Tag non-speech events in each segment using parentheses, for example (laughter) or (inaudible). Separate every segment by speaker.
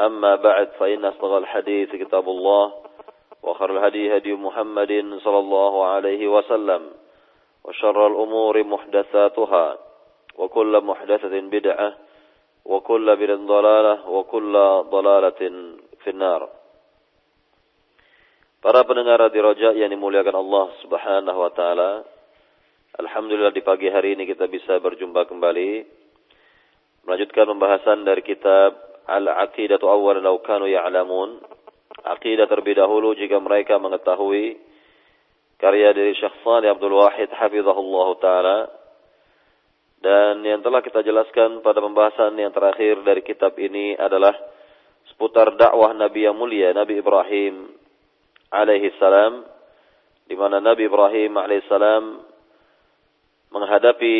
Speaker 1: أما بعد فإن أصدق الحديث كتاب الله وخير الهدي هدي محمد صلى الله عليه وسلم وشر الأمور محدثاتها وكل محدثة بدعة وكل بدعة ضلالة وكل ضلالة في النار Para pendengar di Roja yang dimuliakan Allah Subhanahu wa taala. Alhamdulillah di pagi hari ini kita bisa berjumpa kembali melanjutkan pembahasan dari kitab Al-Aqidatu Awwal Law Kanu Ya'lamun. Aqidah terlebih dahulu jika mereka mengetahui karya dari Syekh Abdul Wahid hafizahullah taala dan yang telah kita jelaskan pada pembahasan yang terakhir dari kitab ini adalah seputar dakwah Nabi yang mulia Nabi Ibrahim alaihi salam di mana Nabi Ibrahim alaihi salam menghadapi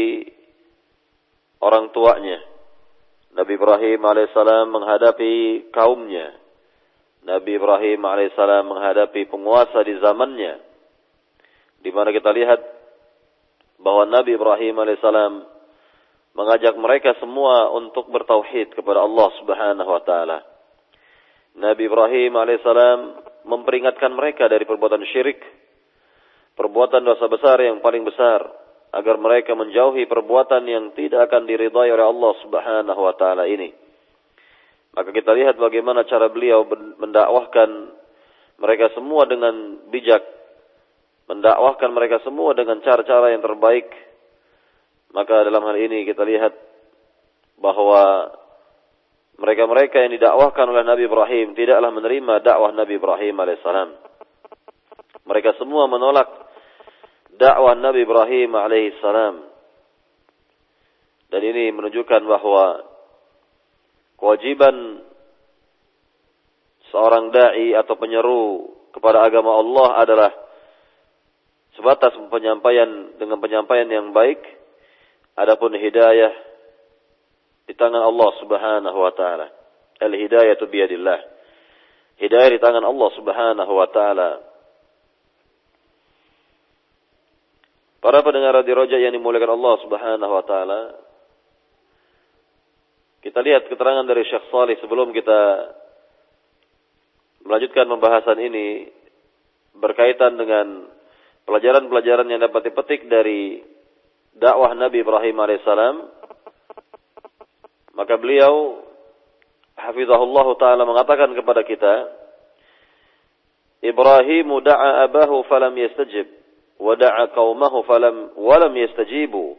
Speaker 1: orang tuanya Nabi Ibrahim alaihissalam menghadapi kaumnya. Nabi Ibrahim alaihissalam menghadapi penguasa di zamannya. Di mana kita lihat bahwa Nabi Ibrahim alaihissalam mengajak mereka semua untuk bertauhid kepada Allah Subhanahu wa taala. Nabi Ibrahim alaihissalam memperingatkan mereka dari perbuatan syirik, perbuatan dosa besar yang paling besar, agar mereka menjauhi perbuatan yang tidak akan diridhai oleh Allah Subhanahu wa taala ini. Maka kita lihat bagaimana cara beliau mendakwahkan mereka semua dengan bijak, mendakwahkan mereka semua dengan cara-cara yang terbaik. Maka dalam hal ini kita lihat bahwa mereka-mereka yang didakwahkan oleh Nabi Ibrahim tidaklah menerima dakwah Nabi Ibrahim alaihissalam. Mereka semua menolak dakwah Nabi Ibrahim alaihi salam. Dan ini menunjukkan bahwa kewajiban seorang dai atau penyeru kepada agama Allah adalah sebatas penyampaian dengan penyampaian yang baik adapun hidayah di tangan Allah Subhanahu wa taala. Al hidayatu biyadillah. Hidayah di tangan Allah Subhanahu wa taala. Para pendengar di Roja yang dimuliakan Allah Subhanahu wa taala. Kita lihat keterangan dari Syekh Salih sebelum kita melanjutkan pembahasan ini berkaitan dengan pelajaran-pelajaran yang dapat dipetik dari dakwah Nabi Ibrahim alaihissalam. Maka beliau hafizahullah taala mengatakan kepada kita Ibrahim da'a abahu falam yastajib ودعا قومه فلم ولم يستجيبوا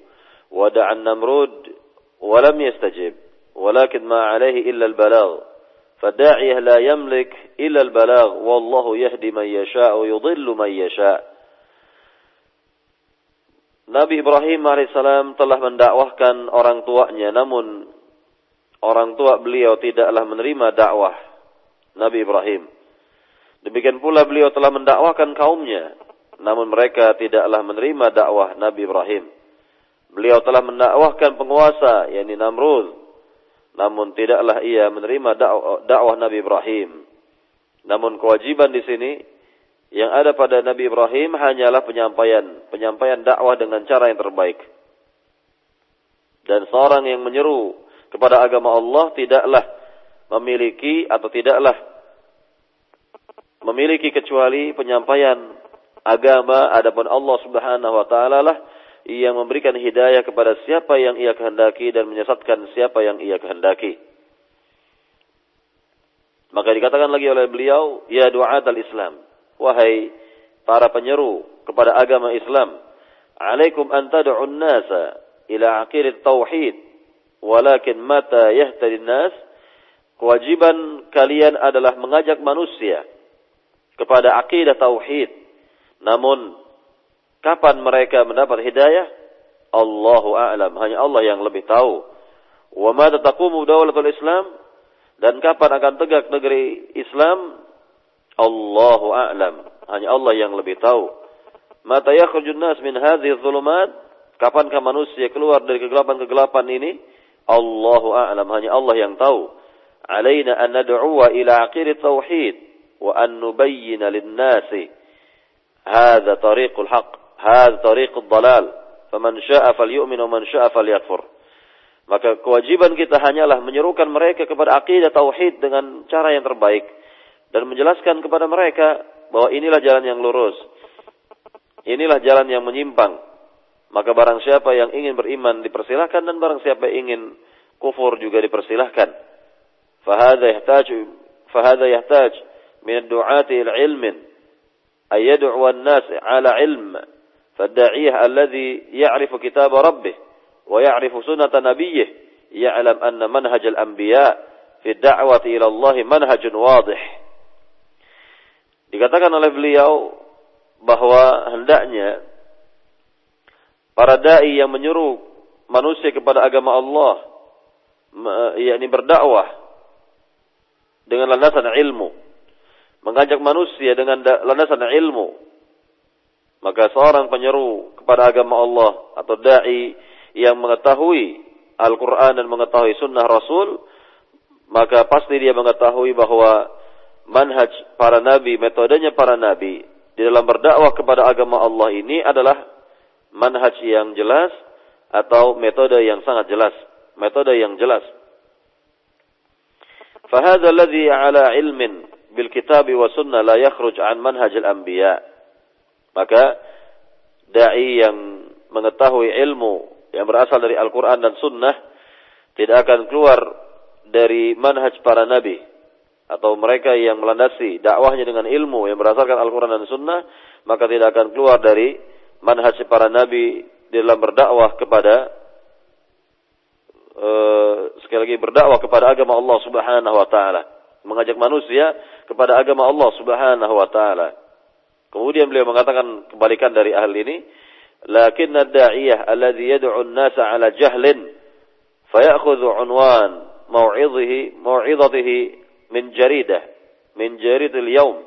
Speaker 1: ودعا النمرود ولم يستجب ولكن ما عليه إلا البلاغ فالداعية لا يملك إلا البلاغ والله يهدي من يشاء ويضل من يشاء Nabi Ibrahim alaihissalam telah mendakwahkan orang tuanya, namun orang tua beliau tidaklah menerima dakwah Nabi Ibrahim. Demikian pula beliau telah mendakwahkan kaumnya, namun mereka tidaklah menerima dakwah Nabi Ibrahim. Beliau telah mendakwahkan penguasa yakni Namrud, namun tidaklah ia menerima dakwah Nabi Ibrahim. Namun kewajiban di sini yang ada pada Nabi Ibrahim hanyalah penyampaian, penyampaian dakwah dengan cara yang terbaik. Dan seorang yang menyeru kepada agama Allah tidaklah memiliki atau tidaklah memiliki kecuali penyampaian agama adapun Allah Subhanahu wa taala lah yang memberikan hidayah kepada siapa yang ia kehendaki dan menyesatkan siapa yang ia kehendaki. Maka dikatakan lagi oleh beliau, ya du'at al-Islam, wahai para penyeru kepada agama Islam, alaikum an tad'un nasa ila aqidat tauhid, walakin mata yahtadi nas, kewajiban kalian adalah mengajak manusia kepada aqidah tauhid, namun kapan mereka mendapat hidayah? Allahu a'lam. Hanya Allah yang lebih tahu. Wa ma taqumu dawlatul Islam? dan kapan akan tegak negeri Islam Allahu a'lam hanya Allah yang lebih tahu mata yakhrujun nas min hadhihi dhulumat kapankah manusia keluar dari kegelapan-kegelapan ini Allahu a'lam hanya Allah yang tahu alaina an nad'u ila tauhid wa an nubayyana lin-nasi hadha tariqul haqq hadha tariqud dalal faman syaa'a falyu'min man falyakfur maka kewajiban kita hanyalah menyerukan mereka kepada akidah tauhid dengan cara yang terbaik dan menjelaskan kepada mereka bahwa inilah jalan yang lurus. Inilah jalan yang menyimpang. Maka barang siapa yang ingin beriman dipersilahkan dan barang siapa yang ingin kufur juga dipersilahkan. Fahada yahtaj fahada yahtaj min ad-du'ati ila ilmin ayad'u an-nas ala ilm fad-da'iyah alladhi ya'rifu kitab rabbih wa ya'rifu sunnata nabiyyih ya'lam anna manhaj al-anbiya fi ad-da'wati dikatakan oleh beliau bahwa hendaknya para dai yang menyuruh manusia kepada agama Allah yakni berdakwah dengan landasan ilmu mengajak manusia dengan landasan ilmu maka seorang penyeru kepada agama Allah atau dai yang mengetahui Al-Quran dan mengetahui sunnah Rasul, maka pasti dia mengetahui bahwa manhaj para nabi, metodenya para nabi di dalam berdakwah kepada agama Allah ini adalah manhaj yang jelas atau metode yang sangat jelas, metode yang jelas. فهذا الذي على علم bil kitab wa sunnah la yakhruj an manhajil anbiya. Maka dai yang mengetahui ilmu yang berasal dari Al-Qur'an dan sunnah tidak akan keluar dari manhaj para nabi atau mereka yang melandasi dakwahnya dengan ilmu yang berdasarkan Al-Qur'an dan sunnah maka tidak akan keluar dari manhaj para nabi dalam berdakwah kepada uh, sekali lagi berdakwah kepada agama Allah Subhanahu wa taala mengajak manusia kepada agama Allah Subhanahu wa taala. Kemudian beliau mengatakan kebalikan dari ahli ini, lakinna ad-da'iyah alladhi yad'u an-nasa 'ala jahlin fayakhudhu 'unwan maw'idhihi maw'idatihi min jaridah min jarid al-yawm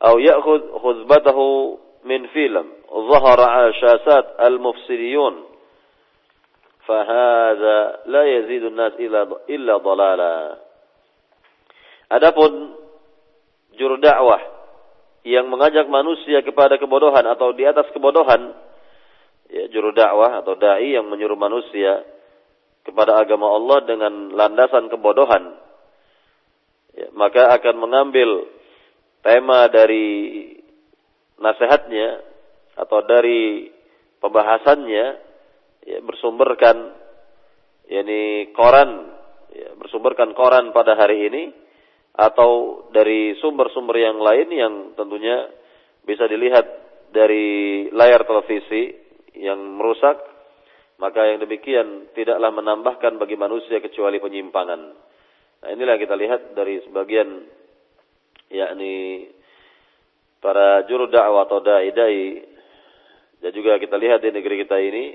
Speaker 1: aw ya'khudh khuzbatahu min film ظهر على شاسات المفسديون فهذا لا يزيد الناس إلا إلا ضلالا Adapun juru dakwah yang mengajak manusia kepada kebodohan atau di atas kebodohan ya, juru dakwah atau dai yang menyuruh manusia kepada agama Allah dengan landasan kebodohan, ya, maka akan mengambil tema dari nasihatnya atau dari pembahasannya ya, bersumberkan yakni koran ya, bersumberkan koran pada hari ini atau dari sumber-sumber yang lain yang tentunya bisa dilihat dari layar televisi yang merusak, maka yang demikian tidaklah menambahkan bagi manusia kecuali penyimpangan. Nah, inilah kita lihat dari sebagian yakni para juru dakwah atau dai-dai dan juga kita lihat di negeri kita ini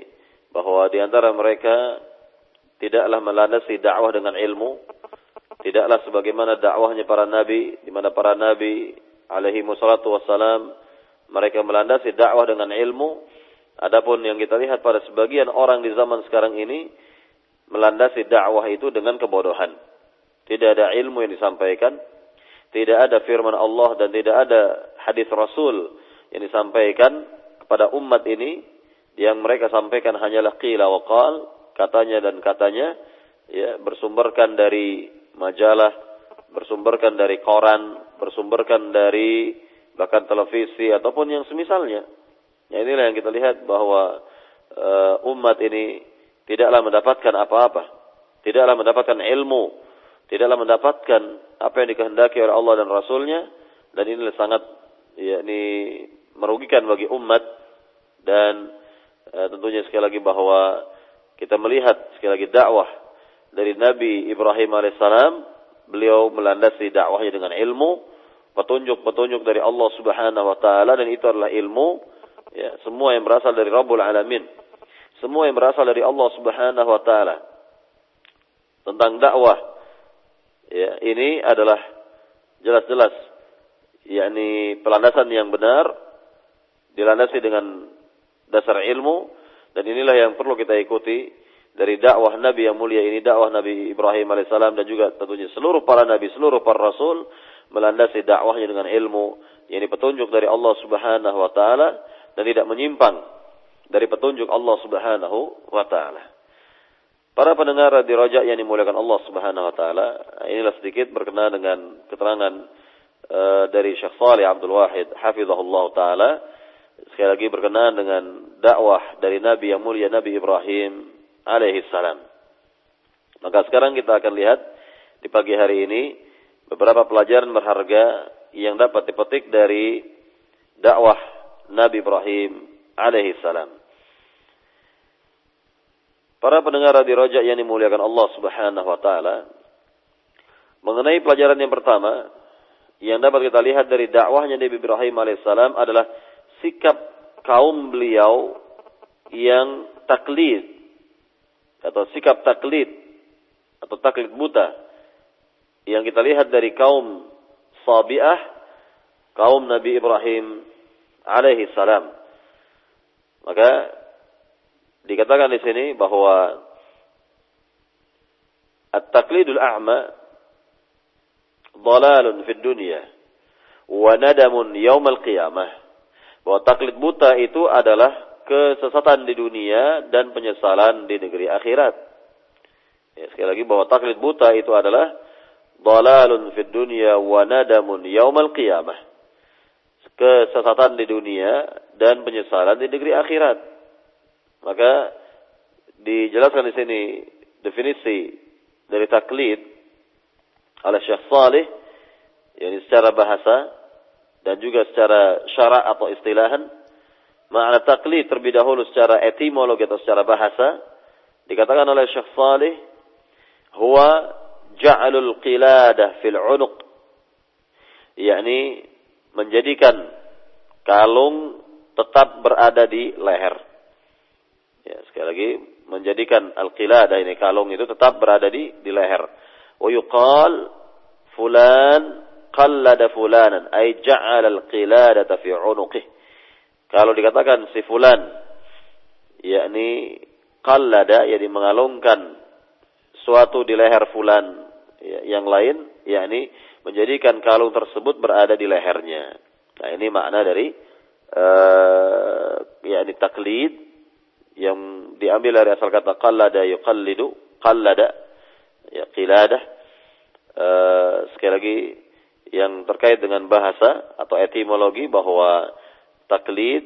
Speaker 1: bahwa di antara mereka tidaklah melandasi dakwah dengan ilmu, tidaklah sebagaimana dakwahnya para nabi di mana para nabi alaihi wassalatu wassalam mereka melandasi dakwah dengan ilmu Adapun yang kita lihat pada sebagian orang di zaman sekarang ini melandasi dakwah itu dengan kebodohan. Tidak ada ilmu yang disampaikan, tidak ada firman Allah dan tidak ada hadis Rasul yang disampaikan kepada umat ini yang mereka sampaikan hanyalah qila wa qal, katanya dan katanya ya bersumberkan dari majalah, bersumberkan dari koran, bersumberkan dari bahkan televisi ataupun yang semisalnya. Ya inilah yang kita lihat bahwa uh, umat ini tidaklah mendapatkan apa-apa, tidaklah mendapatkan ilmu, tidaklah mendapatkan apa yang dikehendaki oleh Allah dan Rasulnya, dan ini sangat yakni merugikan bagi umat. Dan uh, tentunya sekali lagi bahwa kita melihat sekali lagi dakwah dari Nabi Ibrahim alaihissalam, beliau melandasi dakwahnya dengan ilmu, petunjuk-petunjuk dari Allah Subhanahu wa taala dan itu adalah ilmu Ya, semua yang berasal dari Rabbul Alamin. Semua yang berasal dari Allah Subhanahu wa taala. Tentang dakwah Ya, ini adalah jelas-jelas yakni pelandasan yang benar dilandasi dengan dasar ilmu dan inilah yang perlu kita ikuti dari dakwah Nabi yang mulia ini dakwah Nabi Ibrahim alaihissalam dan juga tentunya seluruh para nabi, seluruh para rasul melandasi dakwahnya dengan ilmu yakni petunjuk dari Allah Subhanahu wa taala dan tidak menyimpang dari petunjuk Allah Subhanahu wa taala. Para pendengar di rojak yang dimuliakan Allah Subhanahu wa taala, inilah sedikit berkenaan dengan keterangan uh, dari Syekh Saleh Abdul Wahid hafizahullah taala sekali lagi berkenaan dengan dakwah dari Nabi yang mulia Nabi Ibrahim alaihi salam. Maka sekarang kita akan lihat di pagi hari ini beberapa pelajaran berharga yang dapat dipetik dari dakwah Nabi Ibrahim alaihi salam. Para pendengar di rojak yang dimuliakan Allah Subhanahu wa taala, mengenai pelajaran yang pertama yang dapat kita lihat dari dakwahnya Nabi Ibrahim alaihissalam adalah sikap kaum beliau yang taklid atau sikap taklid atau taklid buta yang kita lihat dari kaum Sabiah, kaum Nabi Ibrahim alaihi salam. Maka Dikatakan di sini bahwa at-taqlidul a'ma dhalalun fid dunya wa nadamun yaumal qiyamah. Bahwa taklid buta itu adalah kesesatan di dunia dan penyesalan di negeri akhirat. Ya, sekali lagi bahwa taklid buta itu adalah dhalalun fid dunya wa nadamun yaumal qiyamah. Kesesatan di dunia dan penyesalan di negeri akhirat. Maka dijelaskan di sini definisi dari taklid oleh Syekh Saleh yakni secara bahasa dan juga secara syarak atau istilahan makna taklid terlebih dahulu secara etimologi atau secara bahasa dikatakan oleh Syekh Saleh huwa ja'alul qiladah fil 'unuq yakni menjadikan kalung tetap berada di leher Ya, sekali lagi menjadikan al-qiladah ini kalung itu tetap berada di di leher. Wa yuqal fulan qallada fulanan ay ja'ala al-qiladata fi 'unuqih. Kalau dikatakan si fulan yakni qallada yakni mengalungkan suatu di leher fulan ya, yang lain yakni menjadikan kalung tersebut berada di lehernya. Nah, ini makna dari uh, yakni taklid yang diambil dari asal kata qallada yuqallidu qallada ya qiladah uh, sekali lagi yang terkait dengan bahasa atau etimologi bahwa taklid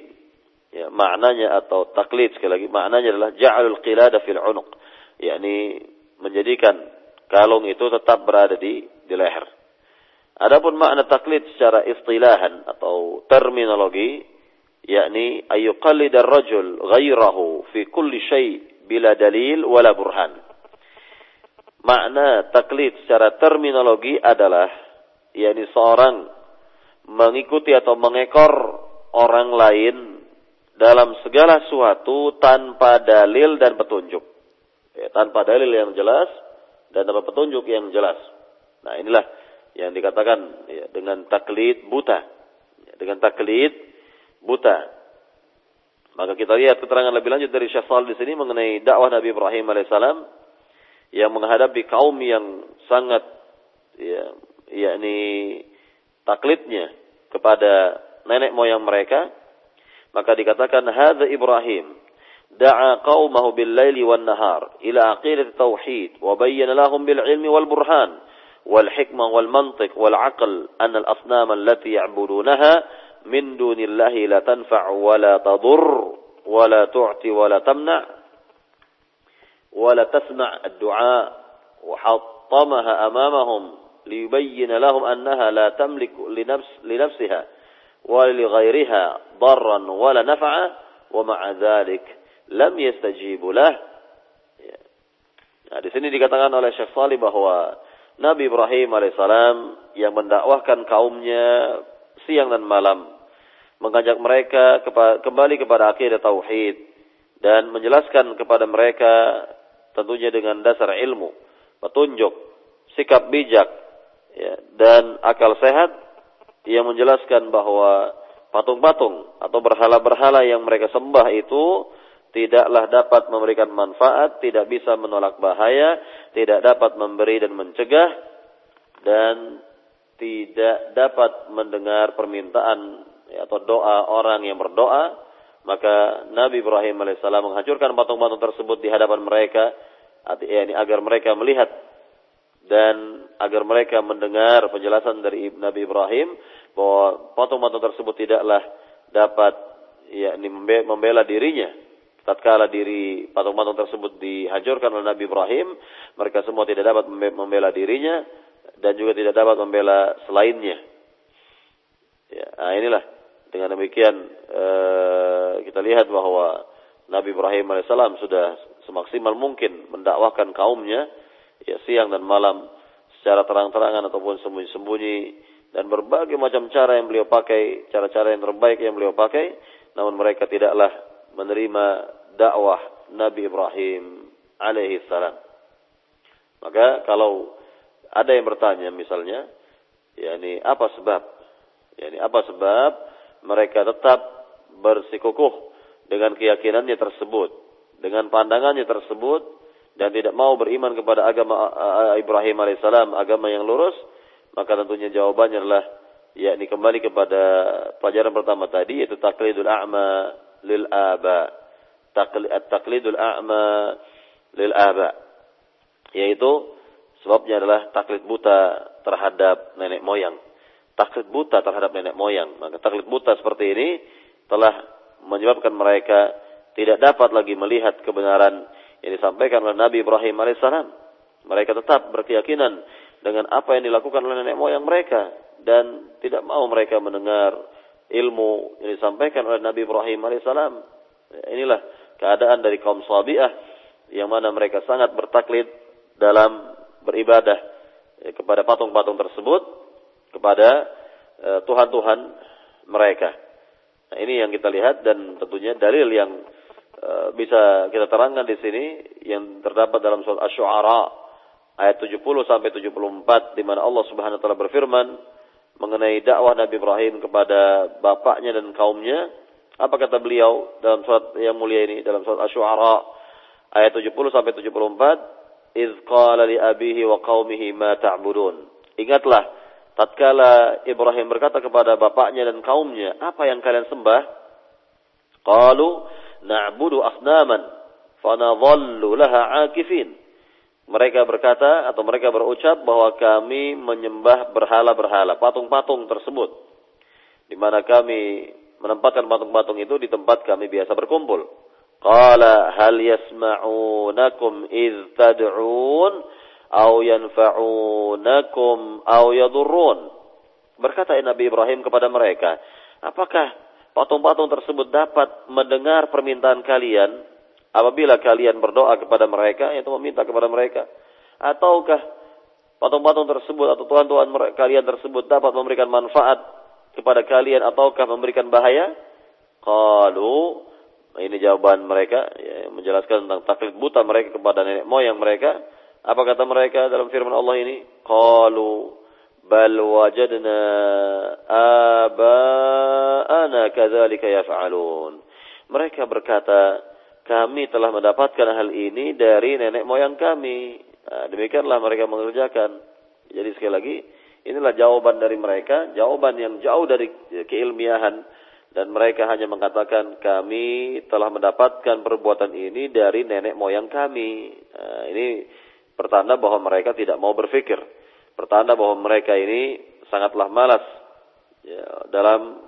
Speaker 1: ya maknanya atau taklid sekali lagi maknanya adalah ja'alul qilada fil unuq yakni menjadikan kalung itu tetap berada di di leher adapun makna taklid secara istilahan atau terminologi yakni ayyuqallid ar-rajul ghairahu fi kulli syai' bila dalil wala burhan. Makna taklid secara terminologi adalah yakni seorang mengikuti atau mengekor orang lain dalam segala sesuatu tanpa dalil dan petunjuk. Ya, tanpa dalil yang jelas dan tanpa petunjuk yang jelas. Nah, inilah yang dikatakan ya, dengan taklid buta. Ya, dengan taklid buta. Maka kita lihat keterangan lebih lanjut dari Syafal di sini mengenai dakwah Nabi Ibrahim alaihissalam yang menghadapi kaum yang sangat ya yakni taklidnya kepada nenek moyang mereka maka dikatakan hadza Ibrahim da'a qaumahu bil laili wan nahar ila aqidati tauhid wa bayyana lahum bil ilmi wal burhan wal hikmah wal mantiq wal aql an al asnam allati ya'budunaha min dunillahi la tanfa' wa la tadur wa la tu'ti wa la tamna' wa la tasma' ad-du'a wa hattamaha amamahum ليبين لهم أنها لا تملك لنفس لنفسها ولا لغيرها ضرا ولا نفعا ومع ذلك لم يستجيبوا له Nah, di sini dikatakan oleh Syekh Salih bahwa Nabi Ibrahim alaihissalam yang mendakwahkan kaumnya siang dan malam mengajak mereka kembali kepada akidah tauhid dan menjelaskan kepada mereka tentunya dengan dasar ilmu, petunjuk sikap bijak ya, dan akal sehat yang menjelaskan bahwa patung-patung atau berhala-berhala yang mereka sembah itu tidaklah dapat memberikan manfaat, tidak bisa menolak bahaya, tidak dapat memberi dan mencegah, dan tidak dapat mendengar permintaan ya, atau doa orang yang berdoa, maka Nabi Ibrahim alaihissalam menghancurkan patung-patung tersebut di hadapan mereka, yakni agar mereka melihat dan agar mereka mendengar penjelasan dari Nabi Ibrahim bahwa patung-patung tersebut tidaklah dapat yakni membela dirinya. Tatkala diri patung-patung tersebut dihancurkan oleh Nabi Ibrahim mereka semua tidak dapat membela dirinya dan juga tidak dapat membela selainnya. Ya nah inilah. Dengan demikian ee, kita lihat bahwa Nabi Ibrahim alaihissalam sudah semaksimal mungkin mendakwahkan kaumnya ya siang dan malam secara terang-terangan ataupun sembunyi-sembunyi dan berbagai macam cara yang beliau pakai, cara-cara yang terbaik yang beliau pakai, namun mereka tidaklah menerima dakwah Nabi Ibrahim alaihi salam. Maka kalau ada yang bertanya misalnya, yakni apa sebab? yakni apa sebab mereka tetap bersikukuh dengan keyakinannya tersebut, dengan pandangannya tersebut dan tidak mau beriman kepada agama Ibrahim alaihissalam, agama yang lurus, maka tentunya jawabannya adalah yakni kembali kepada pelajaran pertama tadi yaitu taklidul a'ma lil aba. Taklidul a'ma lil aba. Yaitu sebabnya adalah taklid buta terhadap nenek moyang. Taklid buta terhadap nenek moyang. Maka taklid buta seperti ini telah menyebabkan mereka tidak dapat lagi melihat kebenaran yang disampaikan oleh Nabi Ibrahim alaihissalam. Mereka tetap berkeyakinan dengan apa yang dilakukan oleh nenek moyang mereka dan tidak mau mereka mendengar ilmu yang disampaikan oleh Nabi Ibrahim alaihissalam. Inilah keadaan dari kaum Sabi'ah yang mana mereka sangat bertaklid dalam beribadah eh, kepada patung-patung tersebut kepada eh, Tuhan-Tuhan mereka. Nah, ini yang kita lihat dan tentunya dalil yang Eh, bisa kita terangkan di sini yang terdapat dalam surat Asy-Syu'ara ayat 70 sampai 74 di mana Allah Subhanahu wa taala berfirman mengenai dakwah Nabi Ibrahim kepada bapaknya dan kaumnya. Apa kata beliau dalam surat yang mulia ini dalam surat Asy-Syu'ara ayat 70 sampai 74 iz qala li abihi wa qaumihi ma ta'budun. Ingatlah tatkala Ibrahim berkata kepada bapaknya dan kaumnya, apa yang kalian sembah? Qalu na'budu asnaman fanadhallu laha akifin. Mereka berkata atau mereka berucap bahwa kami menyembah berhala-berhala, patung-patung tersebut. Di mana kami menempatkan patung-patung itu di tempat kami biasa berkumpul. Qala hal yasma'unakum idh tad'un aw yanfa'unakum aw yadurrun. Berkata Nabi Ibrahim kepada mereka, apakah patung-patung tersebut dapat mendengar permintaan kalian apabila kalian berdoa kepada mereka, yaitu meminta kepada mereka. Ataukah patung-patung tersebut atau tuhan-tuhan kalian tersebut dapat memberikan manfaat kepada kalian ataukah memberikan bahaya? Kalau ini jawaban mereka ya, menjelaskan tentang taklid buta mereka kepada nenek moyang mereka. Apa kata mereka dalam firman Allah ini? Kalau bal wajadna aba'ana kadzalika yaf'alun. Mereka berkata, kami telah mendapatkan hal ini dari nenek moyang kami. Nah, demikianlah mereka mengerjakan. Jadi sekali lagi, inilah jawaban dari mereka, jawaban yang jauh dari keilmiahan dan mereka hanya mengatakan kami telah mendapatkan perbuatan ini dari nenek moyang kami. Nah, ini pertanda bahwa mereka tidak mau berpikir pertanda bahwa mereka ini sangatlah malas ya, dalam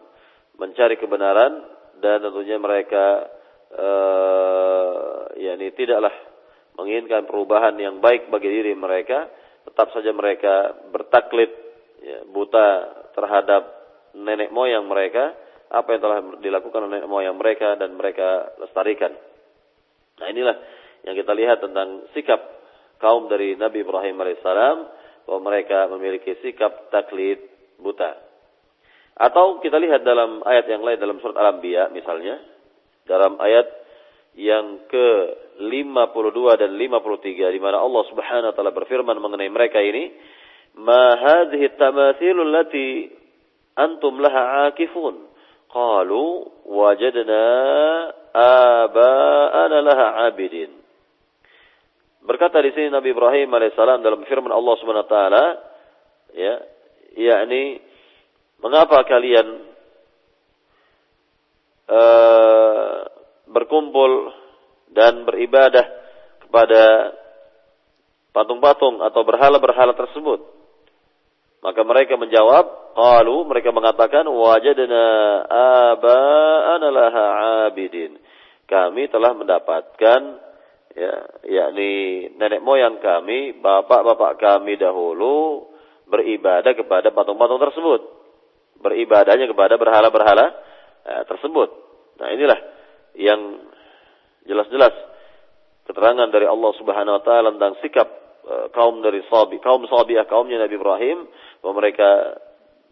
Speaker 1: mencari kebenaran dan tentunya mereka uh, yakni tidaklah menginginkan perubahan yang baik bagi diri mereka tetap saja mereka bertaklid ya, buta terhadap nenek moyang mereka apa yang telah dilakukan nenek moyang mereka dan mereka lestarikan nah inilah yang kita lihat tentang sikap kaum dari Nabi Ibrahim alaihissalam bahwa mereka memiliki sikap taklid buta. Atau kita lihat dalam ayat yang lain dalam surat Al-Anbiya misalnya, dalam ayat yang ke 52 dan 53 di mana Allah Subhanahu wa taala berfirman mengenai mereka ini, "Ma hadhihi tamathilul lati antum laha akifun?" Qalu wajadna aba'ana laha abidin. Berkata di sini Nabi Ibrahim alaihissalam dalam firman Allah Subhanahu wa taala, ya, yakni mengapa kalian uh, berkumpul dan beribadah kepada patung-patung atau berhala-berhala tersebut? Maka mereka menjawab, qalu mereka mengatakan wajadna aba'ana laha abidin. Kami telah mendapatkan ya yakni nenek moyang kami, bapak-bapak kami dahulu beribadah kepada patung-patung tersebut. Beribadahnya kepada berhala-berhala eh, tersebut. Nah, inilah yang jelas-jelas keterangan dari Allah Subhanahu wa taala tentang sikap uh, kaum dari Sabi, kaum Sabiah, kaumnya Nabi Ibrahim bahwa mereka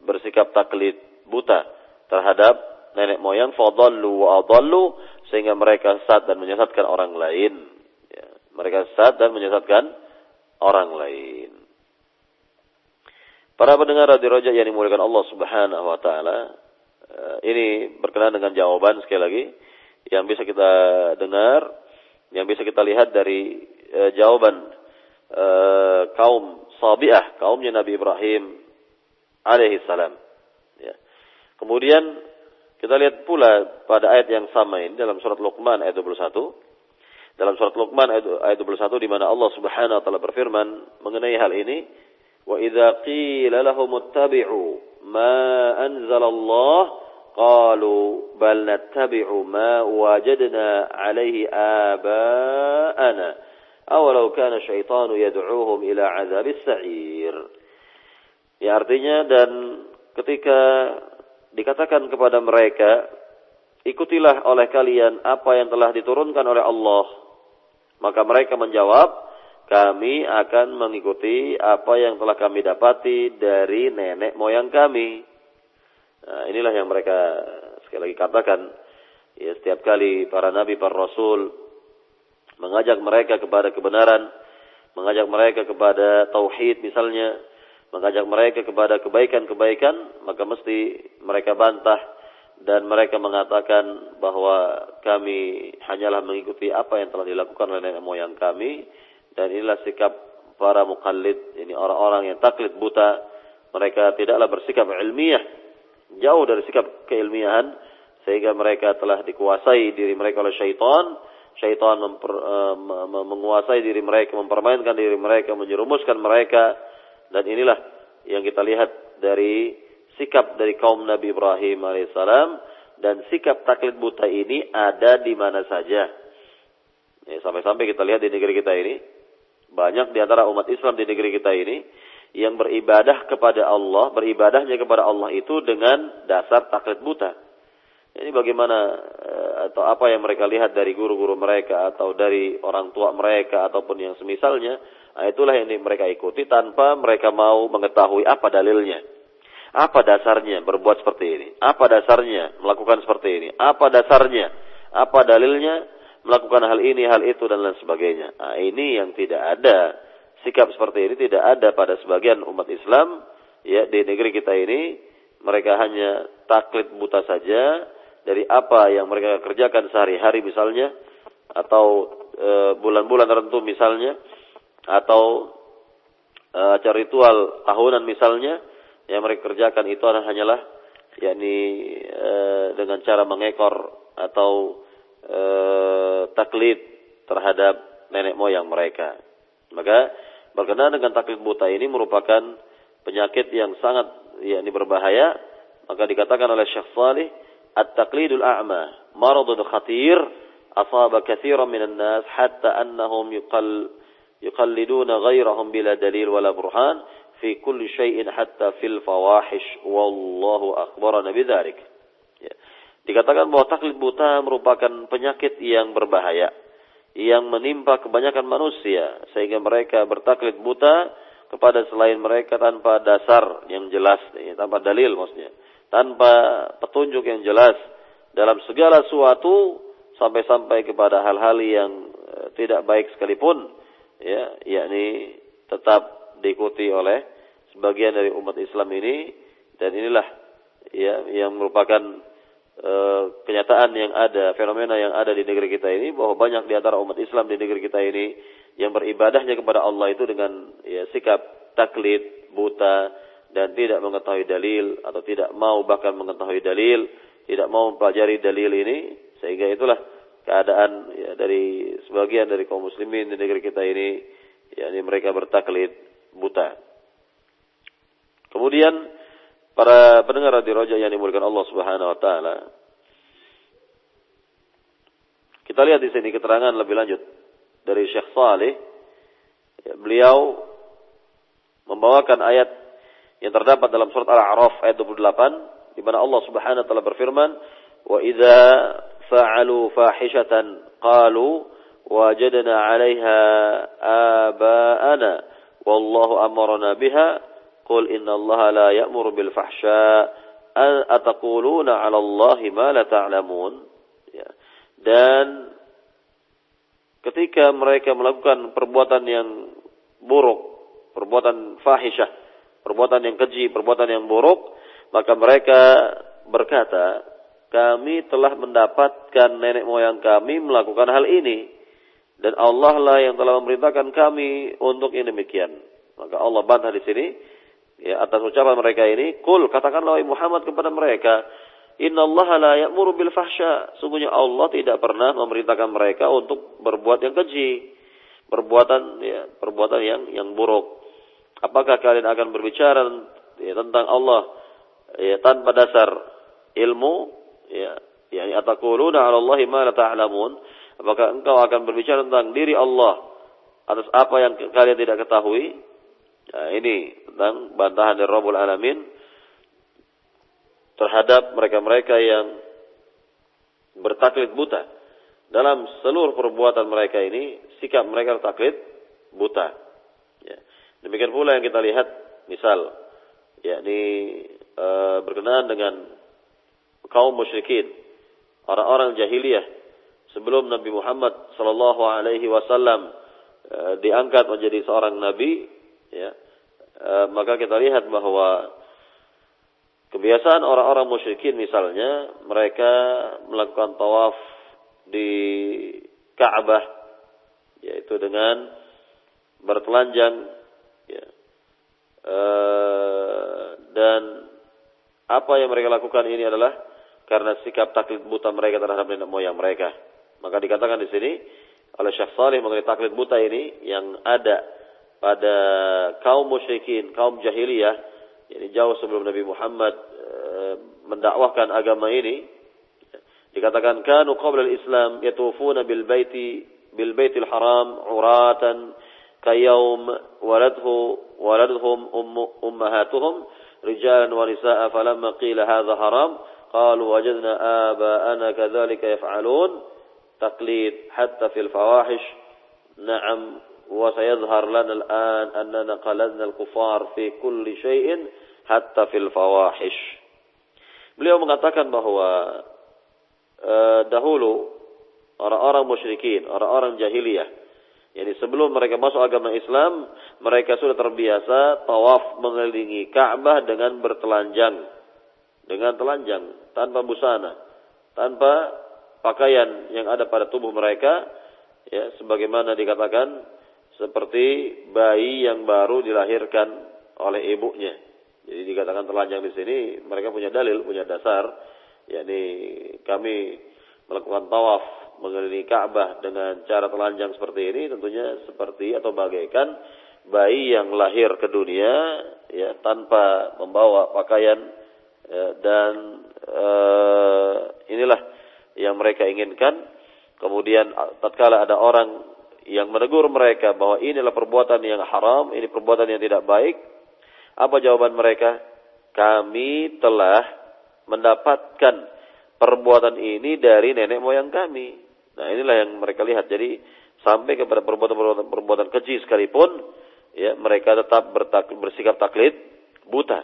Speaker 1: bersikap taklid buta terhadap nenek moyang fadallu wa adallu sehingga mereka sesat dan menyesatkan orang lain. Ya, mereka sesat dan menyesatkan orang lain. Para pendengar radio Roja yang dimuliakan Allah Subhanahu wa taala, eh, ini berkenaan dengan jawaban sekali lagi yang bisa kita dengar, yang bisa kita lihat dari uh, jawaban uh, kaum Sabiah, kaumnya Nabi Ibrahim alaihi salam. Ya. Kemudian kita lihat pula pada ayat yang sama ini dalam surat Luqman ayat 21. Dalam surat Luqman ayat 21 di mana Allah Subhanahu wa taala berfirman mengenai hal ini, "Wa idza qila lahum ittabi'u ma anzalallah" قالوا بل نتبع ما وجدنا عليه آباءنا أولو كان الشيطان يدعوهم إلى عذاب السعير Ya artinya dan ketika dikatakan kepada mereka, ikutilah oleh kalian apa yang telah diturunkan oleh Allah. Maka mereka menjawab, kami akan mengikuti apa yang telah kami dapati dari nenek moyang kami. Nah, inilah yang mereka sekali lagi katakan ya setiap kali para nabi para rasul mengajak mereka kepada kebenaran, mengajak mereka kepada tauhid misalnya, mengajak mereka kepada kebaikan-kebaikan, maka mesti mereka bantah dan mereka mengatakan bahwa kami hanyalah mengikuti apa yang telah dilakukan oleh nenek moyang kami. Dan inilah sikap para mukallid ini orang-orang yang taklid buta. Mereka tidaklah bersikap ilmiah jauh dari sikap keilmiahan sehingga mereka telah dikuasai diri mereka oleh syaitan. Syaitan memper, uh, menguasai diri mereka mempermainkan diri mereka menjerumuskan mereka. Dan inilah yang kita lihat dari sikap dari kaum Nabi Ibrahim alaihissalam dan sikap taklid buta ini ada di mana saja. Ya, sampai-sampai kita lihat di negeri kita ini banyak di antara umat Islam di negeri kita ini yang beribadah kepada Allah, beribadahnya kepada Allah itu dengan dasar taklid buta. Ini bagaimana eh, atau apa yang mereka lihat dari guru-guru mereka atau dari orang tua mereka ataupun yang semisalnya, nah itulah yang mereka ikuti tanpa mereka mau mengetahui apa dalilnya. Apa dasarnya berbuat seperti ini? Apa dasarnya melakukan seperti ini? Apa dasarnya? Apa dalilnya melakukan hal ini, hal itu dan lain sebagainya? Nah, ini yang tidak ada sikap seperti ini tidak ada pada sebagian umat Islam ya di negeri kita ini mereka hanya taklid buta saja dari apa yang mereka kerjakan sehari-hari misalnya atau e, bulan-bulan e, tertentu misalnya atau e, acara ritual tahunan misalnya yang mereka kerjakan itu hanyalah yakni e, dengan cara mengekor atau e, taklid terhadap nenek moyang mereka. Maka berkenaan dengan taklid buta ini merupakan penyakit yang sangat ya ini berbahaya maka dikatakan oleh Syekh Salih at-taqlidul a'ma maradun khatir asaba katsiran minan nas hatta annahum yuqall yuqalliduna ghairahum bila dalil wala burhan fi kulli syai'in hatta fil fawahish wallahu akhbarana bidzalik ya. dikatakan bahwa taklid buta merupakan penyakit yang berbahaya yang menimpa kebanyakan manusia sehingga mereka bertaklid buta kepada selain mereka tanpa dasar yang jelas ya, tanpa dalil maksudnya. Tanpa petunjuk yang jelas dalam segala sesuatu sampai-sampai kepada hal-hal yang eh, tidak baik sekalipun ya yakni tetap diikuti oleh sebagian dari umat Islam ini. Dan inilah ya yang merupakan e, kenyataan yang ada fenomena yang ada di negeri kita ini bahwa banyak di antara umat Islam di negeri kita ini yang beribadahnya kepada Allah itu dengan ya sikap taklid buta dan tidak mengetahui dalil atau tidak mau bahkan mengetahui dalil tidak mau mempelajari dalil ini sehingga itulah keadaan ya, dari sebagian dari kaum muslimin di negeri kita ini yakni mereka bertaklid buta. Kemudian para pendengar di Roja yang dimulakan Allah Subhanahu wa taala kita lihat di sini keterangan lebih lanjut dari Syekh Saleh. Ya, beliau membawakan ayat yang terdapat dalam surat Al-A'raf ayat 28 di mana Allah Subhanahu wa taala berfirman, "Wa idza fa'alu fahishatan qalu wajadna 'alaiha aba'ana wallahu amarna biha qul inna Allah la ya'muru bil fahsya ataquluna 'ala Allah ma la ta'lamun ya. dan ketika mereka melakukan perbuatan yang buruk perbuatan fahisyah perbuatan yang keji perbuatan yang buruk maka mereka berkata kami telah mendapatkan nenek moyang kami melakukan hal ini dan Allah lah yang telah memerintahkan kami untuk ini demikian. Maka Allah bantah di sini ya atas ucapan mereka ini, "Kul katakanlah Muhammad kepada mereka, Inna Allah la ya'muru bil fahsya. Sungguhnya Allah tidak pernah memerintahkan mereka untuk berbuat yang keji, perbuatan ya, perbuatan yang yang buruk. Apakah kalian akan berbicara ya, tentang Allah ya, tanpa dasar ilmu? Ya, yani ataquluna 'ala Allah ma la ta'lamun. Apakah engkau akan berbicara tentang diri Allah atas apa yang kalian tidak ketahui? Nah, ini tentang bantahan dari Rabbul Alamin terhadap mereka-mereka yang bertaklid buta. Dalam seluruh perbuatan mereka ini, sikap mereka taklid buta. Ya. Demikian pula yang kita lihat, misal, yakni e, berkenaan dengan kaum musyrikin, orang-orang jahiliyah sebelum Nabi Muhammad sallallahu alaihi wasallam eh, diangkat menjadi seorang nabi ya eh, maka kita lihat bahwa kebiasaan orang-orang musyrikin misalnya mereka melakukan tawaf di Ka'bah yaitu dengan bertelanjang ya. e, dan apa yang mereka lakukan ini adalah karena sikap taklid buta mereka terhadap nenek moyang mereka. Maka dikatakan di sini oleh Syekh Saleh mengenai taklid buta ini yang ada pada kaum musyrikin, kaum jahiliyah, ini jauh sebelum Nabi Muhammad e, mendakwahkan agama ini. Dikatakan kanu qabla al-Islam yatufuna bil baiti bil baitil haram uratan kayaum waladhu waladhum ummahatuhum rijalan wa nisaa falamma qila hadha haram qalu wajadna aba'ana kadzalika yaf'alun تقليد حتى في الفواحش نعم وسيظهر لنا الآن أننا قلدنا الكفار في كل شيء حتى في الفواحش Beliau mengatakan bahwa uh, dahulu orang-orang musyrikin, orang-orang jahiliyah, yani sebelum mereka masuk agama Islam, mereka sudah terbiasa tawaf mengelilingi Ka'bah dengan bertelanjang, dengan telanjang, tanpa busana, tanpa pakaian yang ada pada tubuh mereka ya sebagaimana dikatakan seperti bayi yang baru dilahirkan oleh ibunya. Jadi dikatakan telanjang di sini mereka punya dalil, punya dasar yakni kami melakukan tawaf mengelilingi Ka'bah dengan cara telanjang seperti ini tentunya seperti atau bagaikan bayi yang lahir ke dunia ya tanpa membawa pakaian ya, dan uh, inilah yang mereka inginkan. Kemudian tatkala ada orang yang menegur mereka bahwa inilah perbuatan yang haram, ini perbuatan yang tidak baik, apa jawaban mereka? Kami telah mendapatkan perbuatan ini dari nenek moyang kami. Nah, inilah yang mereka lihat. Jadi sampai kepada perbuatan-perbuatan perbuatan keji sekalipun, ya mereka tetap bertak, bersikap taklid buta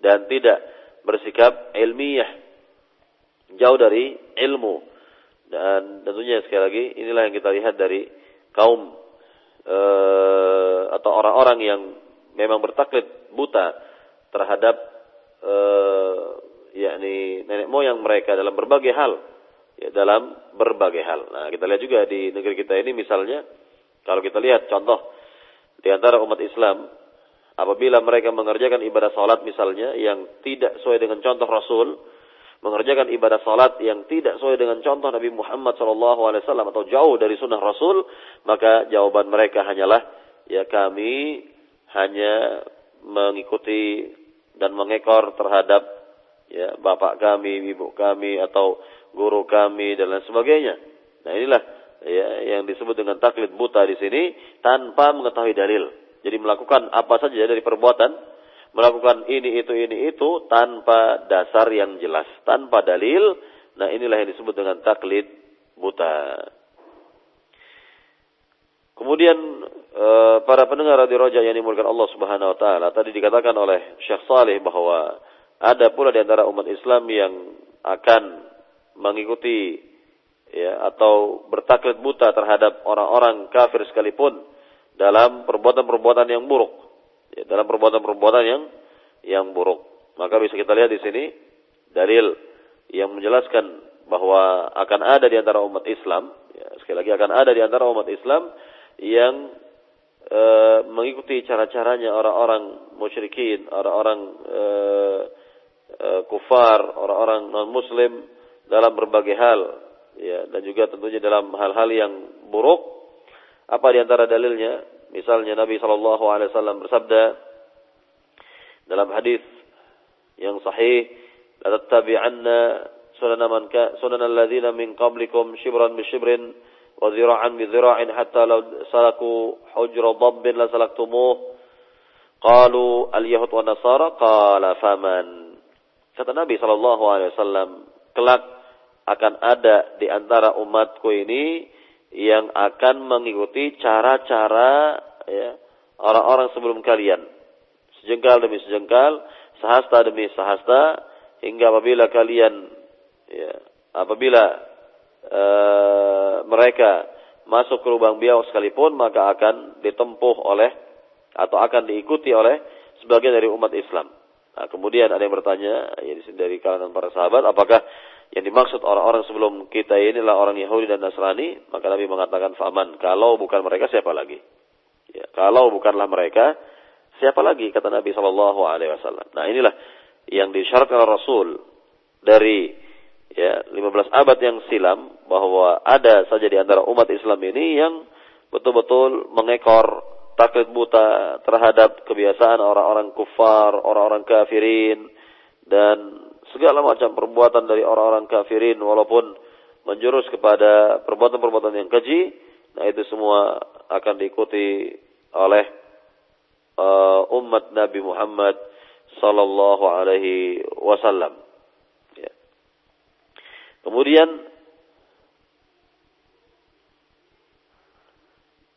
Speaker 1: dan tidak bersikap ilmiah jauh dari ilmu. Dan tentunya sekali lagi inilah yang kita lihat dari kaum uh, atau orang-orang yang memang bertaklid buta terhadap uh, yakni nenek moyang mereka dalam berbagai hal ya dalam berbagai hal. Nah, kita lihat juga di negeri kita ini misalnya kalau kita lihat contoh di antara umat Islam apabila mereka mengerjakan ibadah salat misalnya yang tidak sesuai dengan contoh Rasul, mengerjakan ibadah salat yang tidak sesuai dengan contoh Nabi Muhammad SAW atau jauh dari sunnah Rasul, maka jawaban mereka hanyalah ya kami hanya mengikuti dan mengekor terhadap ya bapak kami, ibu kami atau guru kami dan lain sebagainya. Nah inilah ya yang disebut dengan taklid buta di sini tanpa mengetahui dalil. Jadi melakukan apa saja dari perbuatan, melakukan ini itu ini itu tanpa dasar yang jelas, tanpa dalil. Nah, inilah yang disebut dengan taklid buta. Kemudian e, para pendengar radio Roja yang dimulakan Allah Subhanahu wa taala, tadi dikatakan oleh Syekh Saleh bahwa ada pula di antara umat Islam yang akan mengikuti ya atau bertaklid buta terhadap orang-orang kafir sekalipun dalam perbuatan-perbuatan yang buruk. Ya, dalam perbuatan-perbuatan yang yang buruk. Maka bisa kita lihat di sini dalil yang menjelaskan bahwa akan ada di antara umat Islam, ya, sekali lagi akan ada di antara umat Islam yang e, mengikuti cara-caranya orang-orang musyrikin, orang-orang e, e, kufar, orang-orang non-muslim dalam berbagai hal, ya, dan juga tentunya dalam hal-hal yang buruk apa di antara dalilnya? Misalnya Nabi Shallallahu Alaihi Wasallam bersabda dalam hadis yang sahih, "La tattabi'anna sunana man ka sunana alladziina min qablikum shibran bi shibrin wa zira'an bi zira'in hatta law salaku hujra dabbin la salaktumuh." Qalu al-yahud wa nasara qala faman. Kata Nabi sallallahu alaihi wasallam, kelak akan ada di antara umatku ini yang akan mengikuti cara-cara ya, orang-orang sebelum kalian. Sejengkal demi sejengkal, sehasta demi sehasta, hingga apabila kalian, ya, apabila uh, mereka masuk ke lubang biau sekalipun, maka akan ditempuh oleh atau akan diikuti oleh sebagian dari umat Islam. Nah, kemudian ada yang bertanya, ya, dari kalangan para sahabat, apakah yang dimaksud orang-orang sebelum kita inilah orang Yahudi dan Nasrani, maka Nabi mengatakan faman. Kalau bukan mereka siapa lagi? Ya, kalau bukanlah mereka, siapa lagi kata Nabi Shallallahu Alaihi Wasallam. Nah inilah yang disyaratkan Rasul dari ya 15 abad yang silam bahwa ada saja di antara umat Islam ini yang betul-betul mengekor taklid buta terhadap kebiasaan orang-orang kufar, orang-orang kafirin dan segala macam perbuatan dari orang-orang kafirin walaupun menjurus kepada perbuatan-perbuatan yang keji, nah itu semua akan diikuti oleh uh, umat Nabi Muhammad sallallahu alaihi wasallam. Ya. Kemudian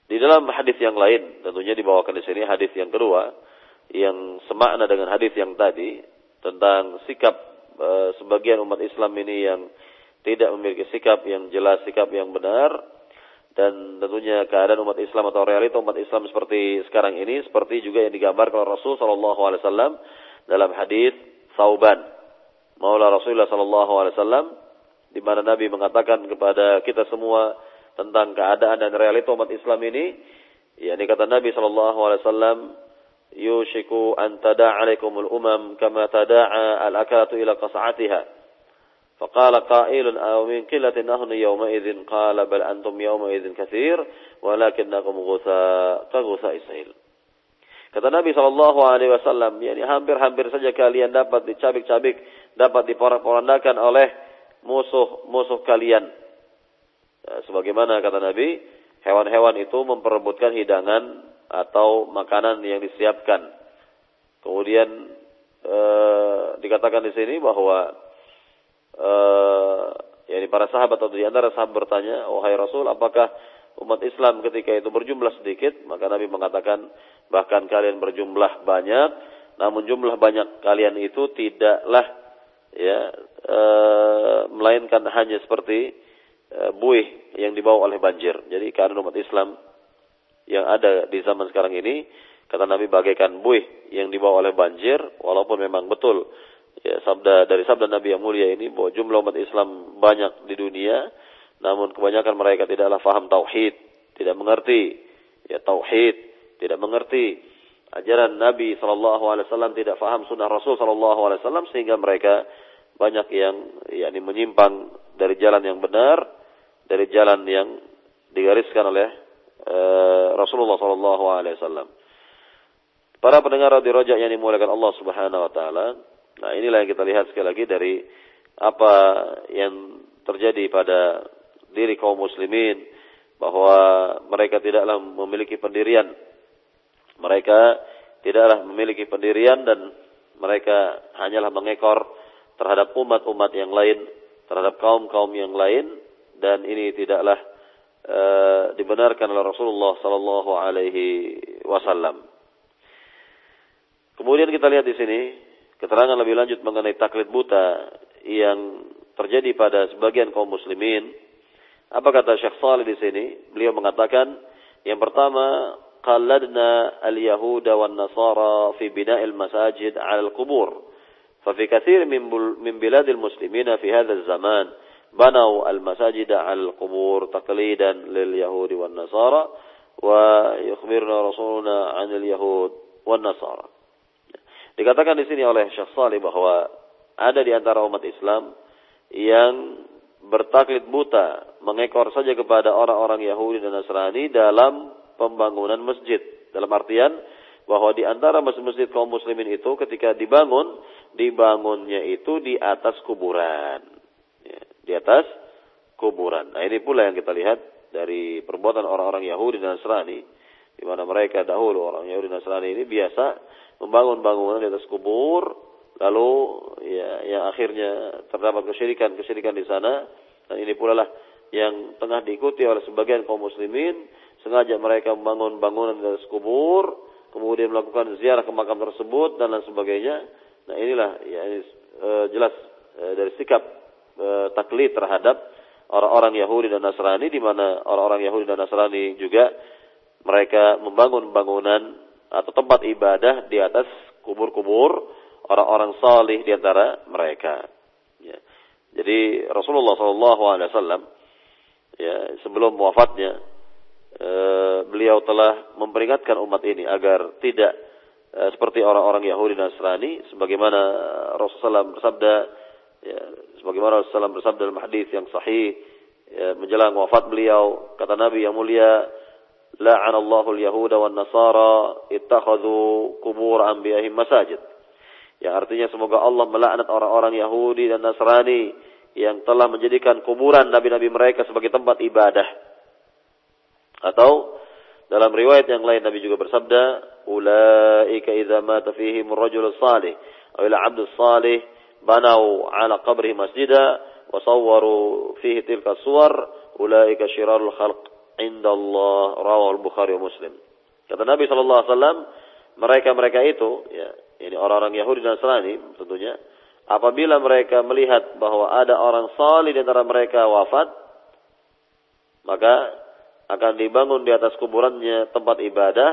Speaker 1: di dalam hadis yang lain, tentunya dibawakan di sini hadis yang kedua yang semakna dengan hadis yang tadi tentang sikap e, sebagian umat Islam ini yang tidak memiliki sikap yang jelas, sikap yang benar, dan tentunya keadaan umat Islam atau realita umat Islam seperti sekarang ini, seperti juga yang digambarkan Rasul Shallallahu Alaihi Wasallam dalam hadis Sauban, Maula Rasulullah Shallallahu Alaihi Wasallam, di mana Nabi mengatakan kepada kita semua tentang keadaan dan realita umat Islam ini, ya ini kata Nabi Shallallahu Alaihi Wasallam, يوشك أن تداعى عليكم الأمم كما تداعى الأكلة إلى قصعتها فقال قائل أو من قلة نحن يومئذ قال بل أنتم يومئذ كثير ولكنكم غثاء كغثاء السيل Kata Nabi Shallallahu Alaihi Wasallam, yani hampir-hampir saja kalian dapat dicabik-cabik, dapat diporak-porandakan oleh musuh-musuh kalian. Ya, sebagaimana kata Nabi, hewan-hewan itu memperebutkan hidangan atau makanan yang disiapkan. Kemudian e, dikatakan di sini bahwa e, yakni para sahabat atau di antara sahabat bertanya, "Wahai Rasul, apakah umat Islam ketika itu berjumlah sedikit?" Maka Nabi mengatakan, "Bahkan kalian berjumlah banyak, namun jumlah banyak kalian itu tidaklah ya e, melainkan hanya seperti e, buih yang dibawa oleh banjir. Jadi keadaan umat Islam yang ada di zaman sekarang ini kata Nabi bagaikan buih yang dibawa oleh banjir walaupun memang betul ya sabda dari sabda Nabi yang mulia ini bahwa jumlah umat Islam banyak di dunia namun kebanyakan mereka tidaklah faham tauhid, tidak mengerti ya tauhid, tidak mengerti ajaran Nabi wasallam, tidak faham sunnah Rasul wasallam sehingga mereka banyak yang yakni menyimpang dari jalan yang benar, dari jalan yang digariskan oleh Rasulullah sallallahu alaihi wasallam. Para pendengar radio Rojak yang dimuliakan Allah Subhanahu wa taala. Nah, inilah yang kita lihat sekali lagi dari apa yang terjadi pada diri kaum muslimin bahwa mereka tidaklah memiliki pendirian. Mereka tidaklah memiliki pendirian dan mereka hanyalah mengekor terhadap umat-umat yang lain, terhadap kaum-kaum yang lain dan ini tidaklah uh, dibenarkan oleh Rasulullah sallallahu alaihi wasallam. Kemudian kita lihat di sini keterangan lebih lanjut mengenai taklid buta yang terjadi pada sebagian kaum muslimin. Apa kata Syekh Salih di sini? Beliau mengatakan yang pertama qalladna al-yahuda wan nasara fi bina'il masajid 'ala al-qubur. ففي كثير من من بلاد المسلمين في هذا الزمان بنوا المساجد على القبور تقليدا لليهود والنصارى ويخبرنا رسولنا عن اليهود والنصارى Dikatakan di sini oleh Syekh Salih bahwa ada di antara umat Islam yang bertaklid buta, mengekor saja kepada orang-orang Yahudi dan Nasrani dalam pembangunan masjid. Dalam artian bahwa di antara masjid-masjid kaum muslimin itu ketika dibangun, dibangunnya itu di atas kuburan. di atas kuburan. Nah ini pula yang kita lihat dari perbuatan orang-orang Yahudi dan Nasrani. Di mana mereka dahulu orang Yahudi dan Nasrani ini biasa membangun bangunan di atas kubur, lalu ya yang akhirnya terdapat kesyirikan-kesyirikan di sana. Dan ini pula lah yang tengah diikuti oleh sebagian kaum muslimin, sengaja mereka membangun bangunan di atas kubur, kemudian melakukan ziarah ke makam tersebut dan lain sebagainya. Nah inilah ya ini e, jelas e, dari sikap e, taklid terhadap orang-orang Yahudi dan Nasrani di mana orang-orang Yahudi dan Nasrani juga mereka membangun bangunan atau tempat ibadah di atas kubur-kubur orang-orang salih di antara mereka. Ya. Jadi Rasulullah SAW ya sebelum wafatnya e, beliau telah memperingatkan umat ini agar tidak e, seperti orang-orang Yahudi dan Nasrani sebagaimana Rasulullah bersabda ya, sebagaimana Rasulullah bersabda dalam hadis yang sahih ya, menjelang wafat beliau kata Nabi yang mulia la'anallahu al-yahuda wan nasara ittakhadhu qubur anbiya'ihim masajid. Yang artinya semoga Allah melaknat orang-orang Yahudi dan Nasrani yang telah menjadikan kuburan nabi-nabi mereka sebagai tempat ibadah. Atau dalam riwayat yang lain Nabi juga bersabda, "Ulaika idza mata fihim ar-rajul salih aw ila 'abd salih qabrihi masjida wa sawwaru fihi tilka suwar, ulaika syirarul khalq." inda Allah rawal Bukhari wa Muslim. Kata Nabi alaihi wasallam, mereka-mereka itu ya, ini orang-orang Yahudi dan Nasrani tentunya, apabila mereka melihat bahwa ada orang salih di antara mereka wafat, maka akan dibangun di atas kuburannya tempat ibadah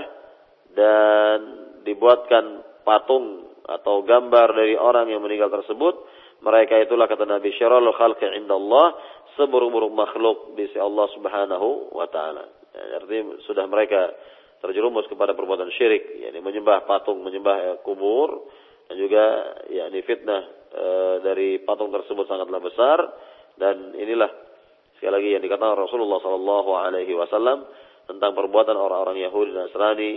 Speaker 1: dan dibuatkan patung atau gambar dari orang yang meninggal tersebut. Mereka itulah kata Nabi syaralul khalqi indallah seburuk-buruk makhluk di sisi Allah Subhanahu wa taala. Ya, artinya sudah mereka terjerumus kepada perbuatan syirik, yakni menyembah patung, menyembah ya, kubur dan juga yakni fitnah e, dari patung tersebut sangatlah besar dan inilah sekali lagi yang dikatakan Rasulullah sallallahu alaihi wasallam tentang perbuatan orang-orang Yahudi dan Nasrani.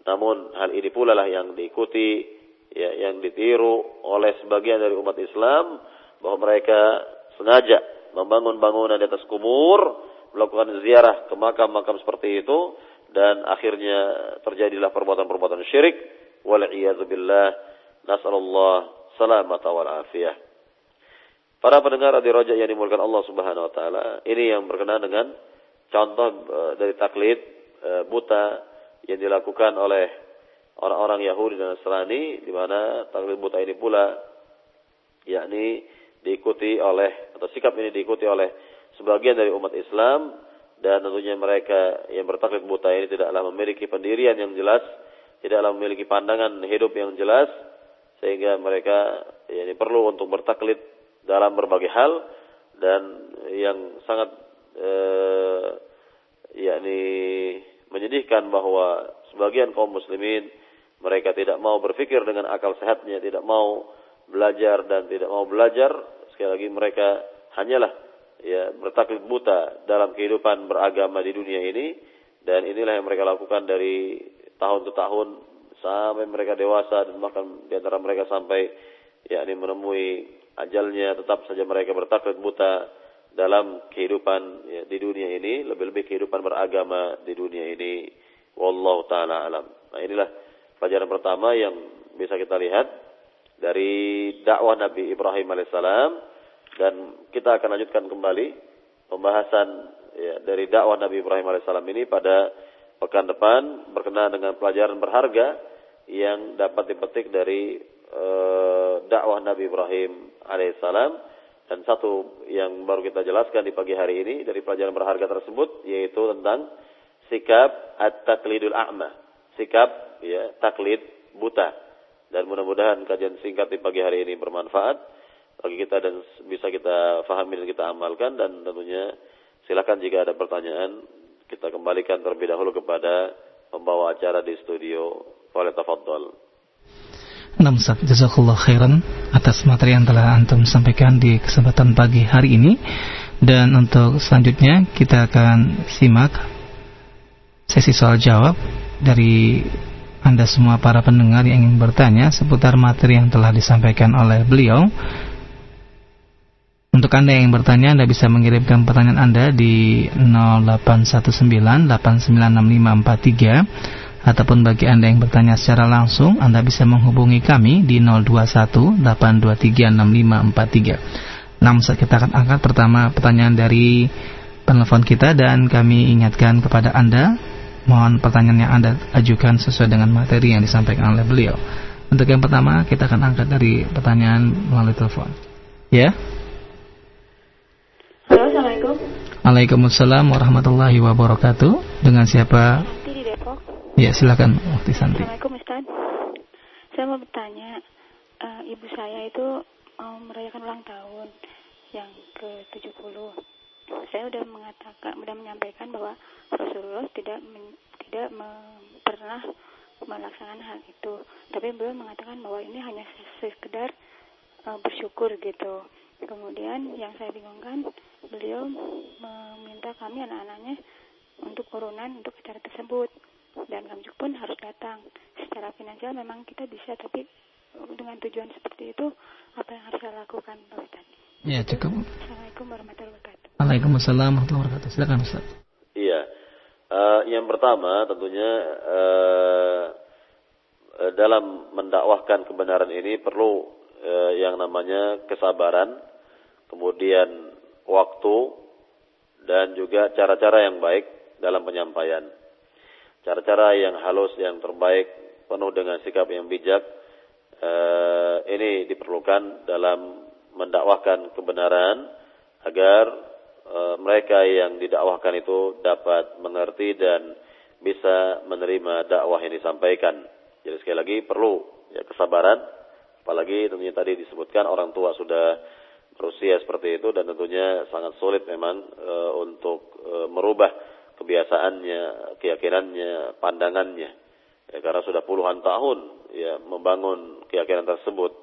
Speaker 1: Namun hal ini pula lah yang diikuti ya yang ditiru oleh sebagian dari umat Islam bahwa mereka sengaja membangun bangunan di atas kubur, melakukan ziarah ke makam-makam seperti itu dan akhirnya terjadilah perbuatan-perbuatan syirik wal billah wal afiyah. Para pendengar di rojak yang dimulakan Allah Subhanahu wa taala, ini yang berkenaan dengan contoh eh, dari taklid eh, buta yang dilakukan oleh orang-orang Yahudi dan Nasrani di mana taklid buta ini pula yakni diikuti oleh atau sikap ini diikuti oleh sebagian dari umat Islam dan tentunya mereka yang bertaklid buta ini tidaklah memiliki pendirian yang jelas, tidaklah memiliki pandangan hidup yang jelas sehingga mereka ini perlu untuk bertaklid dalam berbagai hal dan yang sangat eh, yakni menyedihkan bahwa sebagian kaum muslimin mereka tidak mau berpikir dengan akal sehatnya, tidak mau belajar dan tidak mau belajar. Sekali lagi mereka hanyalah ya bertaklid buta dalam kehidupan beragama di dunia ini. Dan inilah yang mereka lakukan dari tahun ke tahun sampai mereka dewasa dan bahkan di antara mereka sampai yakni menemui ajalnya tetap saja mereka bertaklid buta dalam kehidupan ya, di dunia ini. Lebih-lebih kehidupan beragama di dunia ini. Wallahu taala alam. Nah inilah pelajaran pertama yang bisa kita lihat dari dakwah Nabi Ibrahim alaihissalam. Dan kita akan lanjutkan kembali pembahasan ya, dari dakwah Nabi Ibrahim alaihissalam ini pada pekan depan berkenaan dengan pelajaran berharga yang dapat dipetik dari uh, dakwah Nabi Ibrahim alaihissalam. Dan satu yang baru kita jelaskan di pagi hari ini dari pelajaran berharga tersebut yaitu tentang sikap at-taqlidul a'ma sikap ya taklid buta dan mudah-mudahan kajian singkat di pagi hari ini bermanfaat bagi kita dan bisa kita fahami dan kita amalkan dan tentunya silakan jika ada pertanyaan kita kembalikan terlebih dahulu kepada pembawa acara di studio. Oleh tafadhol.
Speaker 2: Nah, Ustaz, jazakallah khairan atas materi yang telah antum sampaikan di kesempatan pagi hari ini. Dan untuk selanjutnya kita akan simak sesi soal jawab dari anda semua para pendengar yang ingin bertanya seputar materi yang telah disampaikan oleh beliau untuk Anda yang bertanya, Anda bisa mengirimkan pertanyaan Anda di 0819896543 ataupun bagi Anda yang bertanya secara langsung, Anda bisa menghubungi kami di 0218236543. Namun kita akan angkat pertama pertanyaan dari penelpon kita dan kami ingatkan kepada Anda mohon pertanyaan yang Anda ajukan sesuai dengan materi yang disampaikan oleh beliau. Untuk yang pertama, kita akan angkat dari pertanyaan melalui telepon. Ya.
Speaker 3: Halo, Assalamualaikum.
Speaker 2: Waalaikumsalam warahmatullahi wabarakatuh. Dengan siapa?
Speaker 3: Santi di Depok.
Speaker 2: Ya, silakan Waktu Santi.
Speaker 3: Assalamualaikum, Ustaz. Saya mau bertanya, uh, ibu saya itu mau merayakan ulang tahun yang ke-70. Saya sudah mengatakan, sudah menyampaikan bahwa Rasulullah tidak men, tidak me, pernah melaksanakan hal itu. Tapi beliau mengatakan bahwa ini hanya sekedar uh, bersyukur gitu. Kemudian yang saya bingungkan, beliau meminta kami anak-anaknya untuk urunan untuk acara tersebut dan kami pun harus datang. Secara finansial memang kita bisa, tapi dengan tujuan seperti itu apa yang harus saya lakukan, Pak Ustaz?
Speaker 2: Ya cukup.
Speaker 3: Assalamualaikum warahmatullahi wabarakatuh.
Speaker 2: Waalaikumsalam warahmatullahi wabarakatuh. Silakan Ustaz.
Speaker 1: Uh, yang pertama tentunya uh, dalam mendakwahkan kebenaran ini perlu uh, yang namanya kesabaran kemudian waktu, dan juga cara-cara yang baik dalam penyampaian. Cara-cara yang halus, yang terbaik, penuh dengan sikap yang bijak, eh, ini diperlukan dalam mendakwahkan kebenaran agar eh, mereka yang didakwahkan itu dapat mengerti dan bisa menerima dakwah yang disampaikan. Jadi sekali lagi perlu ya kesabaran, apalagi tentunya tadi disebutkan orang tua sudah berusia seperti itu dan tentunya sangat sulit memang e, untuk e, merubah kebiasaannya, keyakinannya, pandangannya. Ya, karena sudah puluhan tahun ya membangun keyakinan tersebut.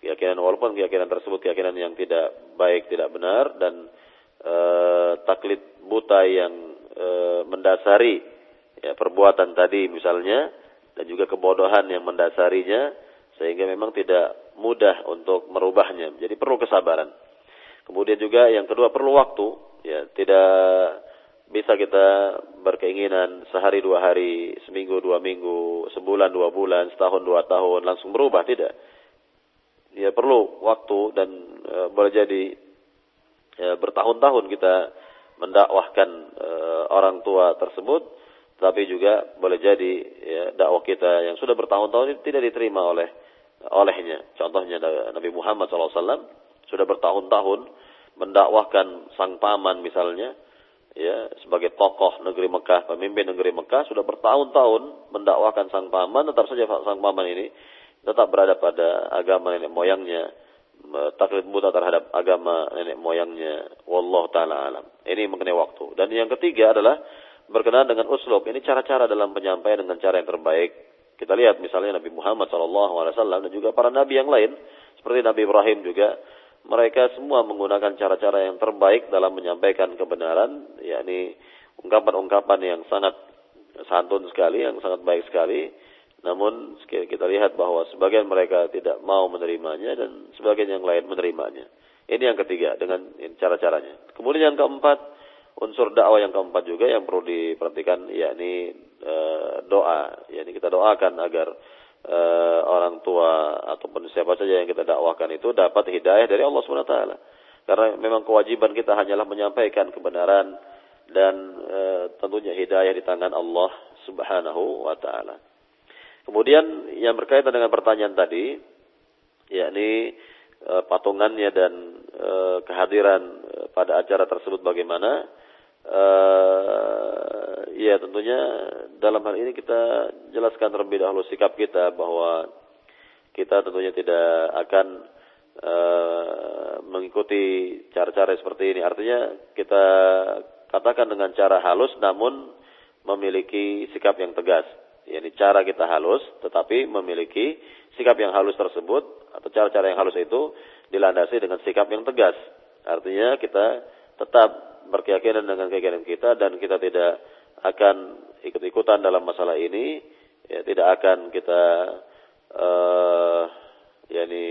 Speaker 1: Keyakinan walaupun keyakinan tersebut keyakinan yang tidak baik, tidak benar dan e, taklid buta yang e, mendasari ya perbuatan tadi misalnya dan juga kebodohan yang mendasarinya sehingga memang tidak mudah untuk merubahnya. Jadi perlu kesabaran. Kemudian juga yang kedua perlu waktu. Ya, tidak bisa kita berkeinginan sehari dua hari, seminggu dua minggu, sebulan dua bulan, setahun dua tahun langsung berubah tidak. Ya perlu waktu dan e, boleh jadi e, bertahun-tahun kita mendakwahkan e, orang tua tersebut, tapi juga boleh jadi ya, dakwah kita yang sudah bertahun-tahun ini tidak diterima oleh olehnya. Contohnya Nabi Muhammad SAW sudah bertahun-tahun mendakwahkan sang paman misalnya, ya sebagai tokoh negeri Mekah, pemimpin negeri Mekah sudah bertahun-tahun mendakwahkan sang paman, tetap saja sang paman ini tetap berada pada agama nenek moyangnya, taklid buta terhadap agama nenek moyangnya. Wallah taala alam. Ini mengenai waktu. Dan yang ketiga adalah berkenaan dengan uslub. Ini cara-cara dalam penyampaian dengan cara yang terbaik. Kita lihat misalnya Nabi Muhammad SAW dan juga para nabi yang lain seperti Nabi Ibrahim juga mereka semua menggunakan cara-cara yang terbaik dalam menyampaikan kebenaran, yakni ungkapan-ungkapan yang sangat santun sekali, yang sangat baik sekali. Namun kita lihat bahwa sebagian mereka tidak mau menerimanya dan sebagian yang lain menerimanya. Ini yang ketiga dengan cara-caranya. Kemudian yang keempat, unsur dakwah yang keempat juga yang perlu diperhatikan yakni e, doa. yakni kita doakan agar uh, orang tua ataupun siapa saja yang kita dakwahkan itu dapat hidayah dari Allah Subhanahu wa taala. Karena memang kewajiban kita hanyalah menyampaikan kebenaran dan uh, tentunya hidayah di tangan Allah Subhanahu wa taala. Kemudian yang berkaitan dengan pertanyaan tadi yakni uh, patungannya dan uh, kehadiran pada acara tersebut bagaimana? uh, ya tentunya dalam hal ini kita jelaskan terlebih dahulu sikap kita bahwa kita tentunya tidak akan uh, mengikuti cara-cara seperti ini. Artinya kita katakan dengan cara halus namun memiliki sikap yang tegas. Yani cara kita halus tetapi memiliki sikap yang halus tersebut atau cara-cara yang halus itu dilandasi dengan sikap yang tegas. Artinya kita tetap berkeyakinan dengan keyakinan kita dan kita tidak akan ikut-ikutan dalam masalah ini, ya tidak akan kita uh, yakni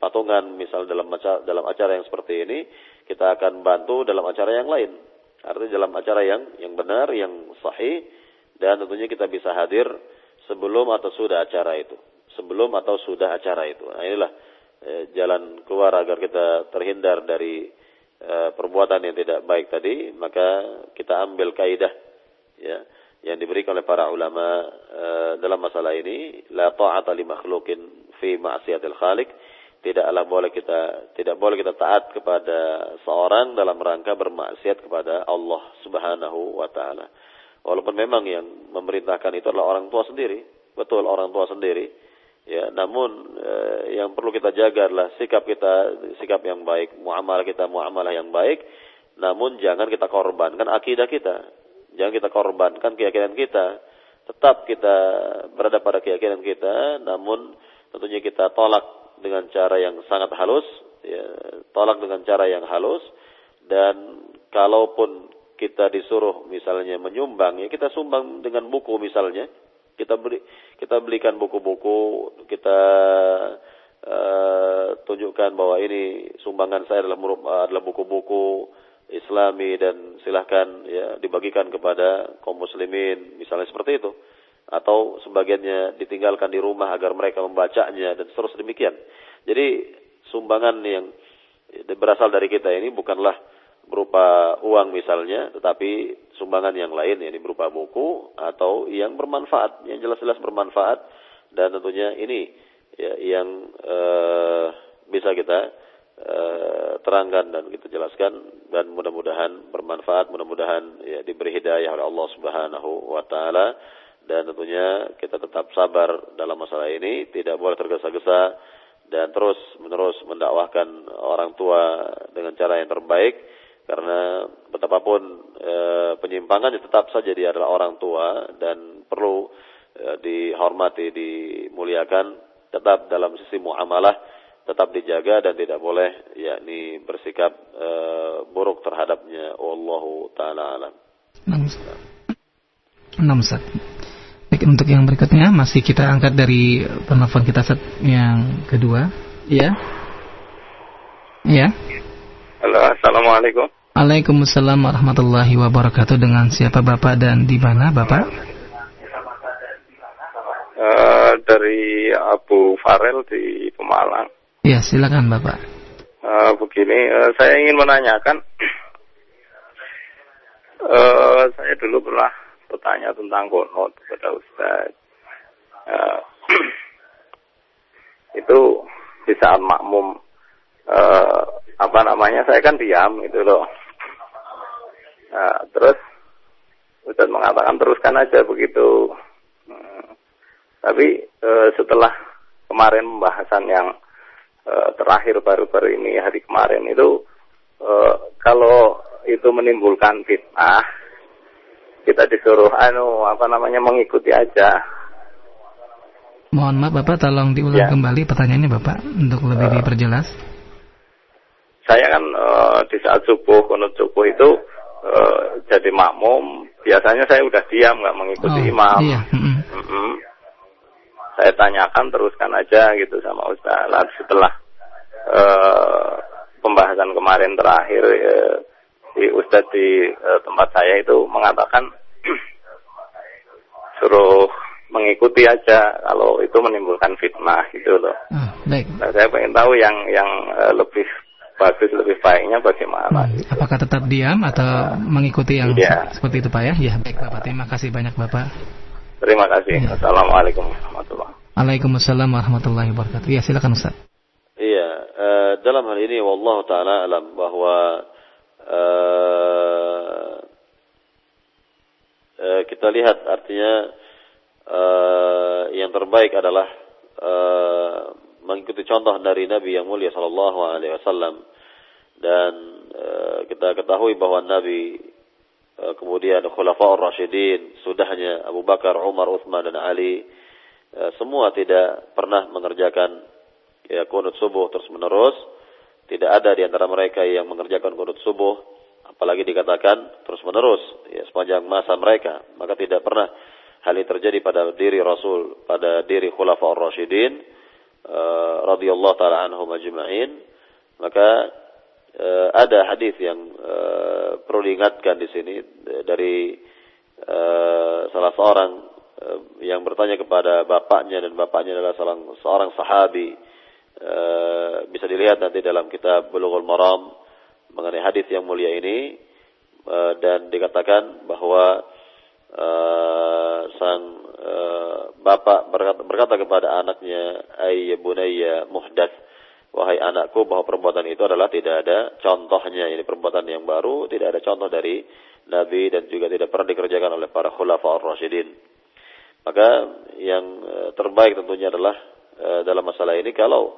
Speaker 1: patungan misal dalam acara, dalam acara yang seperti ini, kita akan bantu dalam acara yang lain. Artinya dalam acara yang yang benar, yang sahih dan tentunya kita bisa hadir sebelum atau sudah acara itu. Sebelum atau sudah acara itu. Nah, inilah eh, jalan keluar agar kita terhindar dari Eh, perbuatan yang tidak baik tadi, maka kita ambil kaidah ya yang diberikan oleh para ulama uh, dalam masalah ini, la ta'ata li makhluqin fi ma'siyatil khaliq. Tidaklah boleh kita tidak boleh kita taat kepada seorang dalam rangka bermaksiat kepada Allah Subhanahu wa taala. Walaupun memang yang memerintahkan itu adalah orang tua sendiri, betul orang tua sendiri Ya, namun eh, yang perlu kita jaga adalah sikap kita, sikap yang baik, muamalah kita, muamalah yang baik. Namun jangan kita korbankan akidah kita. Jangan kita korbankan keyakinan kita. Tetap kita berada pada keyakinan kita, namun tentunya kita tolak dengan cara yang sangat halus, ya, tolak dengan cara yang halus dan kalaupun kita disuruh misalnya menyumbang ya kita sumbang dengan buku misalnya kita beri kita belikan buku-buku, kita uh, tunjukkan bahwa ini sumbangan saya adalah adalah buku-buku Islami dan silahkan ya dibagikan kepada kaum muslimin, misalnya seperti itu. Atau sebagiannya ditinggalkan di rumah agar mereka membacanya dan terus demikian. Jadi sumbangan yang berasal dari kita ini bukanlah berupa uang misalnya, tetapi sumbangan yang lain ini berupa buku atau yang bermanfaat, yang jelas-jelas bermanfaat. Dan tentunya ini ya, yang uh, bisa kita uh, terangkan dan kita jelaskan dan mudah-mudahan bermanfaat, mudah-mudahan ya, diberi hidayah oleh Allah Subhanahu wa taala. Dan tentunya kita tetap sabar dalam masalah ini, tidak boleh tergesa-gesa dan terus menerus mendakwahkan orang tua dengan cara yang terbaik karena betapapun e, penyimpangan tetap saja dia adalah orang tua dan perlu e, dihormati, dimuliakan tetap dalam sisi muamalah tetap dijaga dan tidak boleh yakni bersikap e, buruk terhadapnya wallahu taala alam.
Speaker 2: Enam Ustaz. Baik, untuk yang berikutnya masih kita angkat dari penelpon kita set yang kedua. Iya. Iya.
Speaker 4: Halo, Assalamualaikum.
Speaker 2: Waalaikumsalam warahmatullahi wabarakatuh. Dengan siapa Bapak dan di mana Bapak?
Speaker 4: Uh, dari Abu Farel di Pemalang.
Speaker 2: Ya, silakan Bapak.
Speaker 4: Uh, begini, uh, saya ingin menanyakan. Uh, (clears throat) saya dulu pernah bertanya tentang konot kepada Ustaz. Uh, (clears throat) itu di saat makmum uh, apa namanya saya kan diam gitu loh. Nah, terus Ustaz mengatakan teruskan aja begitu. Hmm. Tapi e, setelah kemarin pembahasan yang e, terakhir baru-baru ini hari kemarin itu e, kalau itu menimbulkan fitnah kita disuruh anu apa namanya mengikuti aja.
Speaker 2: Mohon maaf Bapak tolong diulang ya. kembali pertanyaannya Bapak untuk lebih uh, diperjelas.
Speaker 4: Saya kan uh, di saat subuh kunut subuh itu uh, jadi makmum biasanya saya udah diam nggak mengikuti oh, imam. Iya. Mm -hmm. Mm -hmm. Saya tanyakan teruskan aja gitu sama Ustaz. Lalu setelah uh, pembahasan kemarin terakhir uh, di Ustadz di uh, tempat saya itu mengatakan (clears throat) suruh mengikuti aja kalau itu menimbulkan fitnah gitu loh.
Speaker 2: Ah, baik.
Speaker 4: Nah, saya ingin tahu yang yang uh, lebih bagus lebih baiknya bagaimana. Hmm.
Speaker 2: Apakah tetap diam atau mengikuti yang ya. seperti itu Pak ya? Ya baik Bapak. Terima kasih banyak Bapak.
Speaker 4: Terima kasih. Ya. Assalamualaikum warahmatullahi wabarakatuh.
Speaker 2: Waalaikumsalam warahmatullahi wabarakatuh. Ya silakan Ustaz.
Speaker 1: Iya, uh, dalam hal ini wallahu taala alam bahwa uh, uh, kita lihat artinya uh, yang terbaik adalah uh, mengikuti contoh dari Nabi yang mulia Sallallahu Alaihi Wasallam. Dan uh, kita ketahui bahwa Nabi uh, kemudian Khulafaur Rashidin sudahnya Abu Bakar, Umar, Uthman dan Ali uh, semua tidak pernah mengerjakan ya kunut subuh terus menerus tidak ada di antara mereka yang mengerjakan kunut subuh, apalagi dikatakan terus menerus ya sepanjang masa mereka. Maka tidak pernah hal ini terjadi pada diri Rasul, pada diri Khulafaur Rasyidin uh, radhiyallahu taala anhum ajma'in. Maka uh, ada hadis yang uh, perlu diingatkan di sini dari uh, salah seorang uh, yang bertanya kepada bapaknya dan bapaknya adalah seorang seorang sahabi Eh, bisa dilihat nanti dalam kitab Bulughul Maram mengenai hadis yang mulia ini uh, dan dikatakan bahwa uh, sang uh, bapak berkata, berkata kepada anaknya ay bunayya muhdats wahai anakku bahwa perbuatan itu adalah tidak ada contohnya. Ini perbuatan yang baru tidak ada contoh dari nabi dan juga tidak pernah dikerjakan oleh para khulafaur rasyidin maka yang terbaik tentunya adalah dalam masalah ini kalau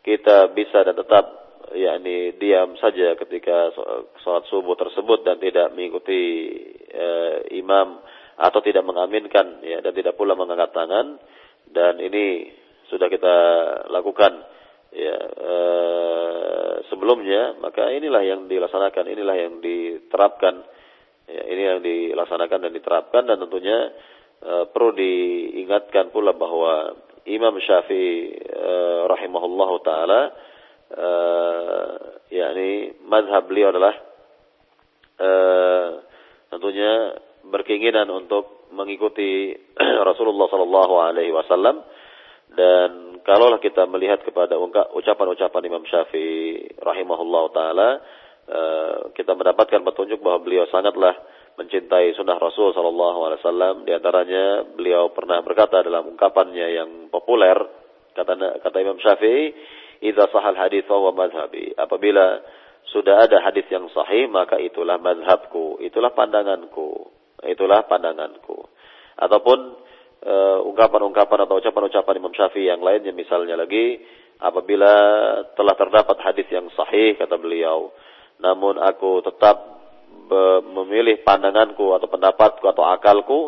Speaker 1: kita bisa dan tetap yakni diam saja ketika sholat subuh tersebut dan tidak mengikuti uh, imam atau tidak mengaminkan ya dan tidak pula mengangkat tangan. Dan ini sudah kita lakukan ya uh, sebelumnya. Maka inilah yang dilaksanakan inilah yang diterapkan ya, ini yang dilaksanakan dan diterapkan. Dan tentunya uh, perlu diingatkan pula bahwa Imam Syafi'i uh, rahimahullahu taala uh, yakni mazhab beliau adalah uh, tentunya berkeinginan untuk mengikuti (clears throat) Rasulullah sallallahu alaihi wasallam dan kalaulah kita melihat kepada ucapan-ucapan Imam Syafi'i rahimahullahu taala uh, kita mendapatkan petunjuk bahwa beliau sangatlah mencintai sunnah Rasul Sallallahu Alaihi Wasallam. Di antaranya beliau pernah berkata dalam ungkapannya yang populer kata kata Imam Syafi'i, "Idza sahal hadis wa madhabi." Apabila sudah ada hadis yang sahih maka itulah madhabku, itulah pandanganku, itulah pandanganku. Ataupun uh, ungkapan-ungkapan atau ucapan-ucapan Imam Syafi'i yang lainnya misalnya lagi apabila telah terdapat hadis yang sahih kata beliau, namun aku tetap memilih pandanganku atau pendapatku atau akalku,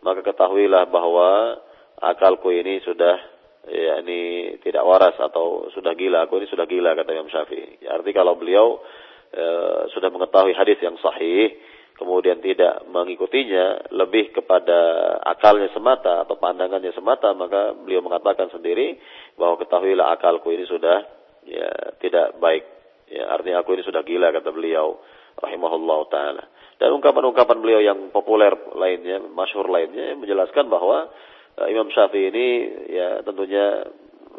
Speaker 1: maka ketahuilah bahwa akalku ini sudah ya ini tidak waras atau sudah gila. Aku ini sudah gila kata Imam Syafi'i. Ya, arti kalau beliau e, sudah mengetahui hadis yang sahih, kemudian tidak mengikutinya lebih kepada akalnya semata atau pandangannya semata, maka beliau mengatakan sendiri bahwa ketahuilah akalku ini sudah ya tidak baik. Ya, artinya aku ini sudah gila kata beliau rahimahullah taala. Dan ungkapan-ungkapan beliau yang populer lainnya, masyhur lainnya menjelaskan bahwa uh, Imam Syafi'i ini ya tentunya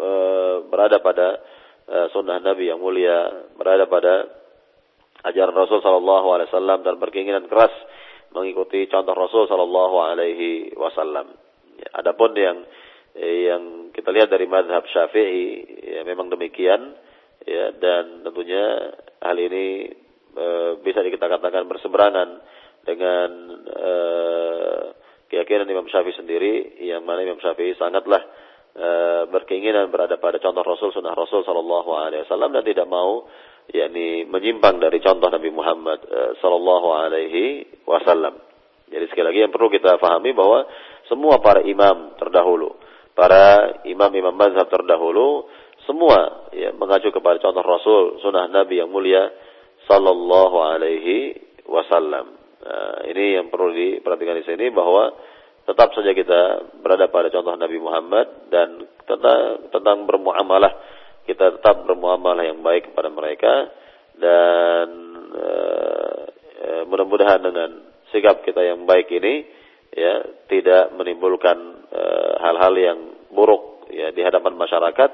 Speaker 1: uh, berada pada uh, sunnah Nabi yang mulia, berada pada ajaran Rasul sallallahu alaihi wasallam dan berkeinginan keras mengikuti contoh Rasul sallallahu alaihi wasallam. Ya, adapun yang yang kita lihat dari madhab Syafi'i ya memang demikian ya dan tentunya hal ini e, bisa kita katakan berseberangan dengan e, keyakinan Imam Syafi'i sendiri yang mana Imam Syafi'i sangatlah e, berkeinginan berada pada contoh Rasul sunnah Rasul sallallahu alaihi wasallam dan tidak mau yakni menyimpang dari contoh Nabi Muhammad e, sallallahu alaihi wasallam. Jadi sekali lagi yang perlu kita pahami bahwa semua para imam terdahulu, para imam-imam mazhab terdahulu semua ya mengacu kepada contoh Rasul, sunnah Nabi yang mulia sallallahu alaihi wasallam. Nah, ini yang perlu diperhatikan di sini bahwa tetap saja kita berada pada contoh Nabi Muhammad dan tentang tentang bermuamalah kita tetap bermuamalah yang baik kepada mereka dan e, e, mudah-mudahan dengan sikap kita yang baik ini ya tidak menimbulkan eh, hal-hal e, yang buruk ya di hadapan masyarakat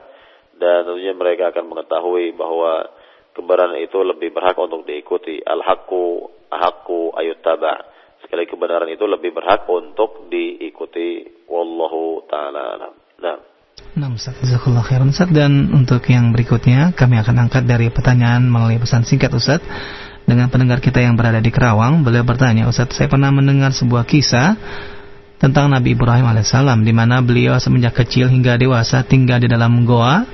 Speaker 1: dan tentunya mereka akan mengetahui bahwa kebenaran itu lebih berhak untuk diikuti. Al-haqqu ahqqu. Sekali kebenaran itu lebih berhak untuk diikuti. Wallahu taala. Nah.
Speaker 2: Nah, Ustaz, Jazakallah khairan Ustaz. Dan untuk yang berikutnya Kami akan angkat dari pertanyaan melalui pesan singkat Ustaz. Dengan pendengar kita yang berada di Kerawang Beliau bertanya Ustaz, saya pernah mendengar sebuah kisah tentang Nabi Ibrahim alaihissalam di mana beliau semenjak kecil hingga dewasa tinggal di dalam goa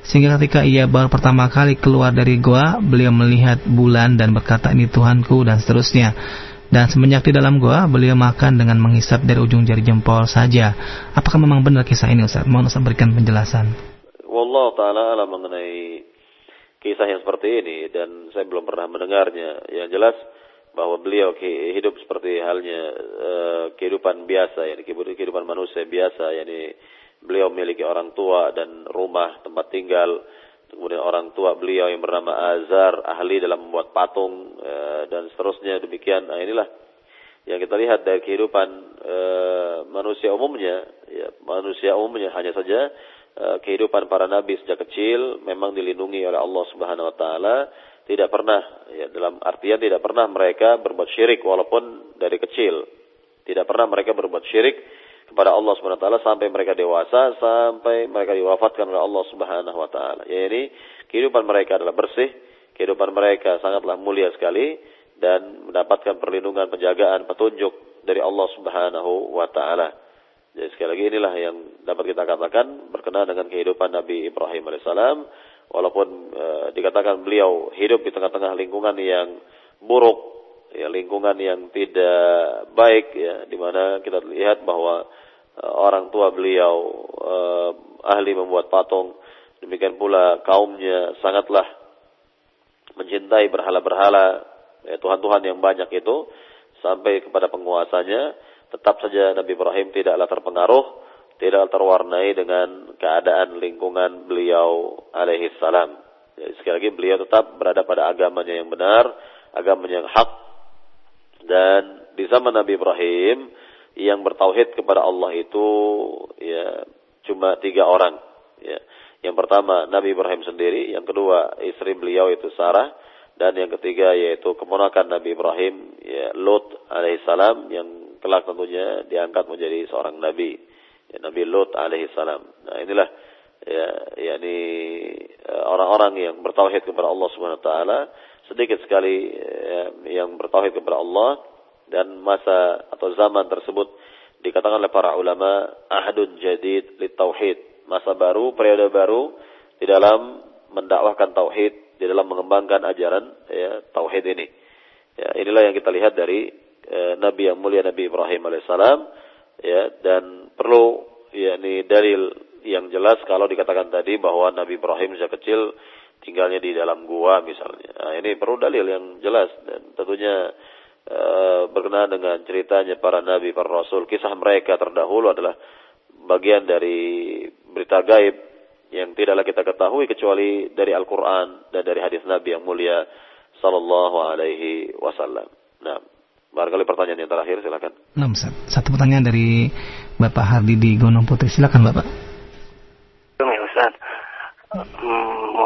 Speaker 2: sehingga ketika ia baru pertama kali keluar dari goa beliau melihat bulan dan berkata ini Tuhanku dan seterusnya dan semenjak di dalam goa beliau makan dengan menghisap dari ujung jari jempol saja. Apakah memang benar kisah ini Ustaz? Mohon Ustaz berikan penjelasan.
Speaker 1: Wallah ta'ala mengenai kisah yang seperti ini dan saya belum pernah mendengarnya. Yang jelas bahwa beliau hidup seperti halnya uh, kehidupan biasa ya kehidupan manusia biasa yakni beliau memiliki orang tua dan rumah tempat tinggal kemudian orang tua beliau yang bernama Azar ahli dalam membuat patung uh, dan seterusnya demikian. Nah inilah yang kita lihat dari kehidupan uh, manusia umumnya. Ya manusia umumnya hanya saja kehidupan para nabi sejak kecil memang dilindungi oleh Allah Subhanahu wa taala. Tidak pernah ya dalam artian tidak pernah mereka berbuat syirik walaupun dari kecil. Tidak pernah mereka berbuat syirik kepada Allah Subhanahu wa taala sampai mereka dewasa sampai mereka diwafatkan oleh Allah Subhanahu wa taala. Ini kehidupan mereka adalah bersih kehidupan mereka sangatlah mulia sekali dan mendapatkan perlindungan penjagaan petunjuk dari Allah Subhanahu wa taala. Jadi sekali lagi inilah yang dapat kita katakan berkenaan dengan kehidupan Nabi Ibrahim alaihissalam. Walaupun e, dikatakan beliau hidup di tengah-tengah lingkungan yang buruk, ya lingkungan yang tidak baik ya di mana kita lihat bahwa e, orang tua beliau e, ahli membuat patung, demikian pula kaumnya sangatlah mencintai berhala-berhala ya, Tuhan-Tuhan yang banyak itu sampai kepada penguasanya tetap saja Nabi Ibrahim tidaklah terpengaruh tidak terwarnai dengan keadaan lingkungan beliau alaihi salam. Jadi sekali lagi beliau tetap berada pada agamanya yang benar, agamanya yang hak. Dan di zaman Nabi Ibrahim yang bertauhid kepada Allah itu ya cuma tiga orang. Ya. Yang pertama Nabi Ibrahim sendiri, yang kedua istri beliau itu Sarah, dan yang ketiga yaitu keponakan Nabi Ibrahim ya Lot alaihissalam yang kelak tentunya diangkat menjadi seorang nabi ya, Nabi Lut alaihi salam. Nah, inilah ya yakni eh, orang-orang yang bertauhid kepada Allah Subhanahu wa taala sedikit sekali ya, yang bertauhid kepada Allah dan masa atau zaman tersebut dikatakan oleh para ulama ahadun jadid li tauhid masa baru periode baru di dalam mendakwahkan tauhid di dalam mengembangkan ajaran ya, tauhid ini. Ya, inilah yang kita lihat dari eh, Nabi yang mulia Nabi Ibrahim alaihissalam ya dan perlu yakni dalil yang jelas kalau dikatakan tadi bahwa Nabi Ibrahim sejak kecil tinggalnya di dalam gua misalnya. Nah, ini perlu dalil yang jelas dan tentunya e, berkenaan dengan ceritanya para nabi, para rasul, kisah mereka terdahulu adalah bagian dari berita gaib yang tidaklah kita ketahui kecuali dari Al-Qur'an dan dari hadis Nabi yang mulia sallallahu alaihi wasallam. Nah, Barangkali pertanyaan yang terakhir silakan.
Speaker 2: Nah, Satu pertanyaan dari Bapak Hardi di Gunung Putri. Silakan Bapak.
Speaker 5: Ustaz.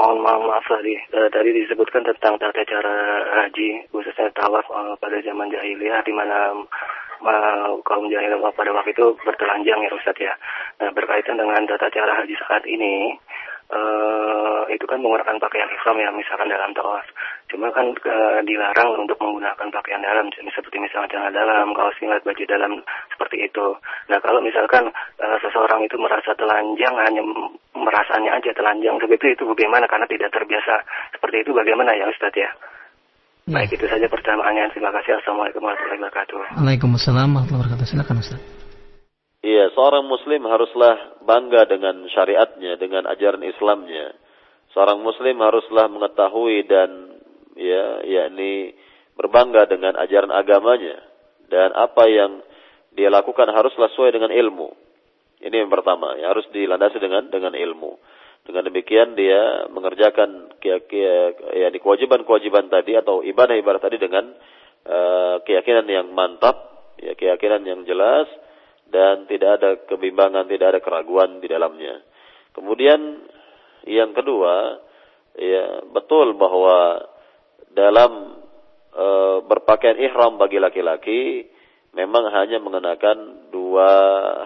Speaker 5: Mohon maaf, maaf tadi uh, tadi disebutkan tentang tata cara haji khususnya tawaf uh, pada zaman jahiliyah di mana uh, kaum jahiliyah pada waktu itu bertelanjang ya Ustaz ya. Nah berkaitan dengan tata cara haji saat ini uh, itu kan menggunakan pakaian ihram ya misalkan dalam tawaf. Cuma kan uh, dilarang untuk menggunakan pakaian dalam seperti misalnya celana dalam, kaos singlet, baju dalam seperti itu. Nah kalau misalkan uh, seseorang itu merasa telanjang hanya merasanya aja telanjang seperti itu bagaimana karena tidak terbiasa seperti itu bagaimana ya Ustadz ya? Baik itu saja pertanyaannya. Terima kasih. Assalamualaikum warahmatullahi wabarakatuh.
Speaker 2: Waalaikumsalam warahmatullahi wabarakatuh. Silakan Ustaz.
Speaker 1: Iya, seorang muslim haruslah bangga dengan syariatnya, dengan ajaran Islamnya. Seorang muslim haruslah mengetahui dan ya, yakni berbangga dengan ajaran agamanya dan apa yang dia lakukan haruslah sesuai dengan ilmu. Ini yang pertama, ya, harus dilandasi dengan dengan ilmu. Dengan demikian dia mengerjakan ya, kewajiban-kewajiban tadi atau ibadah-ibadah tadi dengan uh, keyakinan yang mantap, ya keyakinan yang jelas dan tidak ada kebimbangan, tidak ada keraguan di dalamnya. Kemudian yang kedua, ya betul bahwa dalam e, berpakaian ihram bagi laki-laki memang hanya mengenakan dua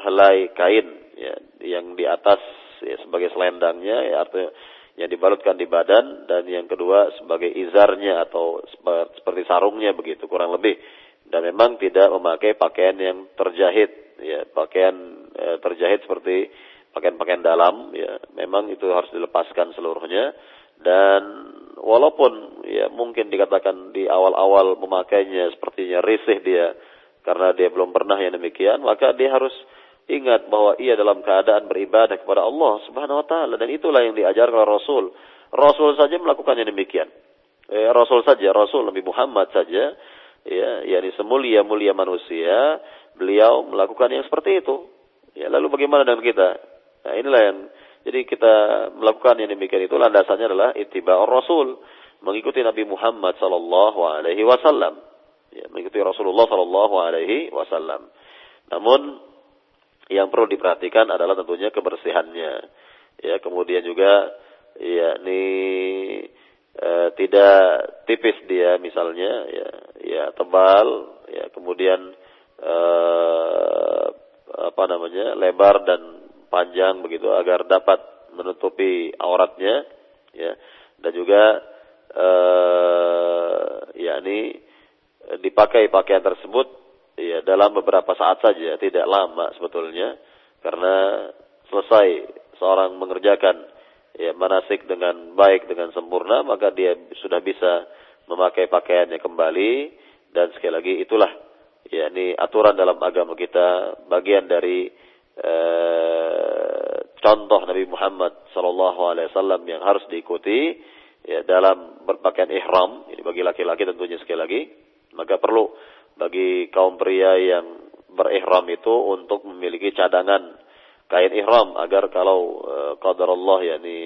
Speaker 1: helai kain ya yang di atas ya, sebagai selendangnya ya artinya yang dibalutkan di badan dan yang kedua sebagai izarnya atau seperti sarungnya begitu kurang lebih dan memang tidak memakai pakaian yang terjahit ya pakaian e, terjahit seperti pakaian-pakaian dalam ya memang itu harus dilepaskan seluruhnya dan walaupun ya mungkin dikatakan di awal-awal memakainya sepertinya risih dia karena dia belum pernah yang demikian maka dia harus ingat bahwa ia dalam keadaan beribadah kepada Allah Subhanahu wa taala dan itulah yang diajarkan oleh Rasul. Rasul saja melakukannya demikian. Eh, Rasul saja, Rasul Nabi Muhammad saja ya yakni semulia-mulia manusia beliau melakukan yang seperti itu. Ya, lalu bagaimana dengan kita? Nah, inilah yang jadi kita melakukan yang demikian itu landasannya adalah ittiba'ur rasul, mengikuti Nabi Muhammad sallallahu alaihi wasallam. Ya, mengikuti Rasulullah sallallahu alaihi wasallam. Namun yang perlu diperhatikan adalah tentunya kebersihannya. Ya, kemudian juga yakni e, tidak tipis dia misalnya ya, ya tebal, ya kemudian uh, apa namanya lebar dan panjang begitu agar dapat menutupi auratnya ya. Dan juga uh, yakni dipakai pakaian tersebut ya dalam beberapa saat saja tidak lama sebetulnya karena selesai seorang mengerjakan ya manasik dengan baik dengan sempurna maka dia sudah bisa memakai pakaiannya kembali. Dan sekali lagi itulah yakni aturan dalam agama kita bagian dari uh, contoh Nabi Muhammad sallallahu alaihi wasallam yang harus diikuti ya dalam berpakaian ihram ini bagi laki-laki tentunya sekali lagi. Maka perlu bagi kaum pria yang berihram itu untuk memiliki cadangan kain ihram agar kalau uh, qadar Allah yakni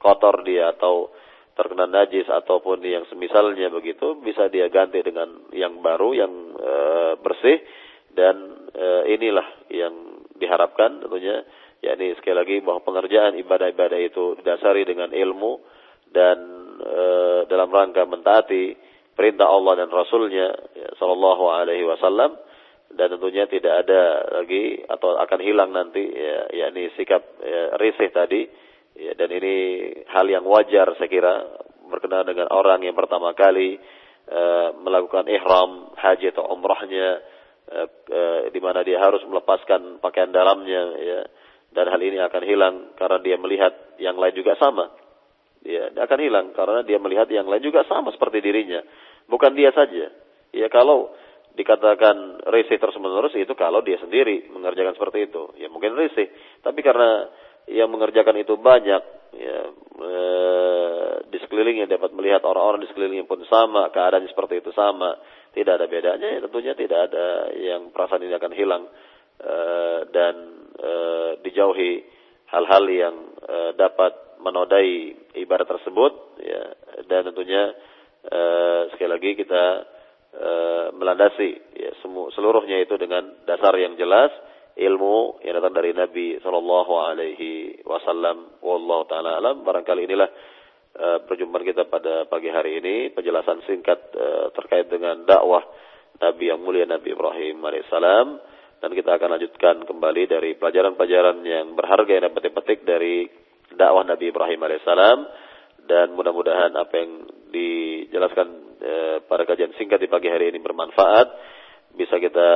Speaker 1: kotor dia atau terkena najis ataupun yang semisalnya begitu bisa dia ganti dengan yang baru yang e, bersih. Dan e, inilah yang diharapkan tentunya yakni sekali lagi bahwa pengerjaan ibadah-ibadah itu didasari dengan ilmu dan e, dalam rangka mentaati perintah Allah dan Rasulnya ya, Sallallahu Alaihi Wasallam. Dan tentunya tidak ada lagi atau akan hilang nanti ya, yakni sikap ya, risih tadi Ya, dan ini hal yang wajar saya kira berkenaan dengan orang yang pertama kali uh, melakukan ihram haji atau umrahnya uh, uh, di mana dia harus melepaskan pakaian dalamnya ya dan hal ini akan hilang karena dia melihat yang lain juga sama. Ya, dia akan hilang karena dia melihat yang lain juga sama seperti dirinya. Bukan dia saja. Ya kalau dikatakan risih terus menerus itu kalau dia sendiri mengerjakan seperti itu. Ya mungkin risih. Tapi karena yang mengerjakan itu banyak ya e, di sekelilingnya dapat melihat orang-orang di sekelilingnya pun sama keadaan seperti itu sama. Tidak ada bedanya ya, tentunya tidak ada yang perasaan ini akan hilang e, dan e, dijauhi hal-hal yang e, dapat menodai ibadah tersebut ya. Dan tentunya e, sekali lagi kita e, melandasi ya, seluruhnya itu dengan dasar yang jelas ilmu yang datang dari Nabi Shallallahu Alaihi Wasallam. Wallahu taala alam. Barangkali inilah uh, perjumpaan kita pada pagi hari ini penjelasan singkat uh, terkait dengan dakwah Nabi yang mulia Nabi Ibrahim alaihissalam dan kita akan lanjutkan kembali dari pelajaran-pelajaran yang berharga yang dapat dipetik dari dakwah Nabi Ibrahim alaihissalam dan mudah-mudahan apa yang dijelaskan eh, pada kajian singkat di pagi hari ini bermanfaat bisa kita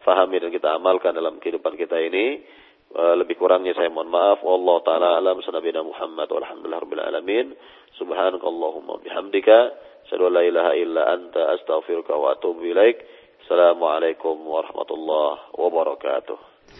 Speaker 1: fahami dan kita amalkan dalam kehidupan kita ini. Eh, lebih kurangnya saya mohon maaf. Allah taala alam. Sanabina Muhammad. Walhamdulillah rabbil alamin. Subhanakallahumma bihamdika. Asyhadu la ilaha illa anta. Astaghfiruka wa atubu ilaik. Assalamualaikum warahmatullahi wabarakatuh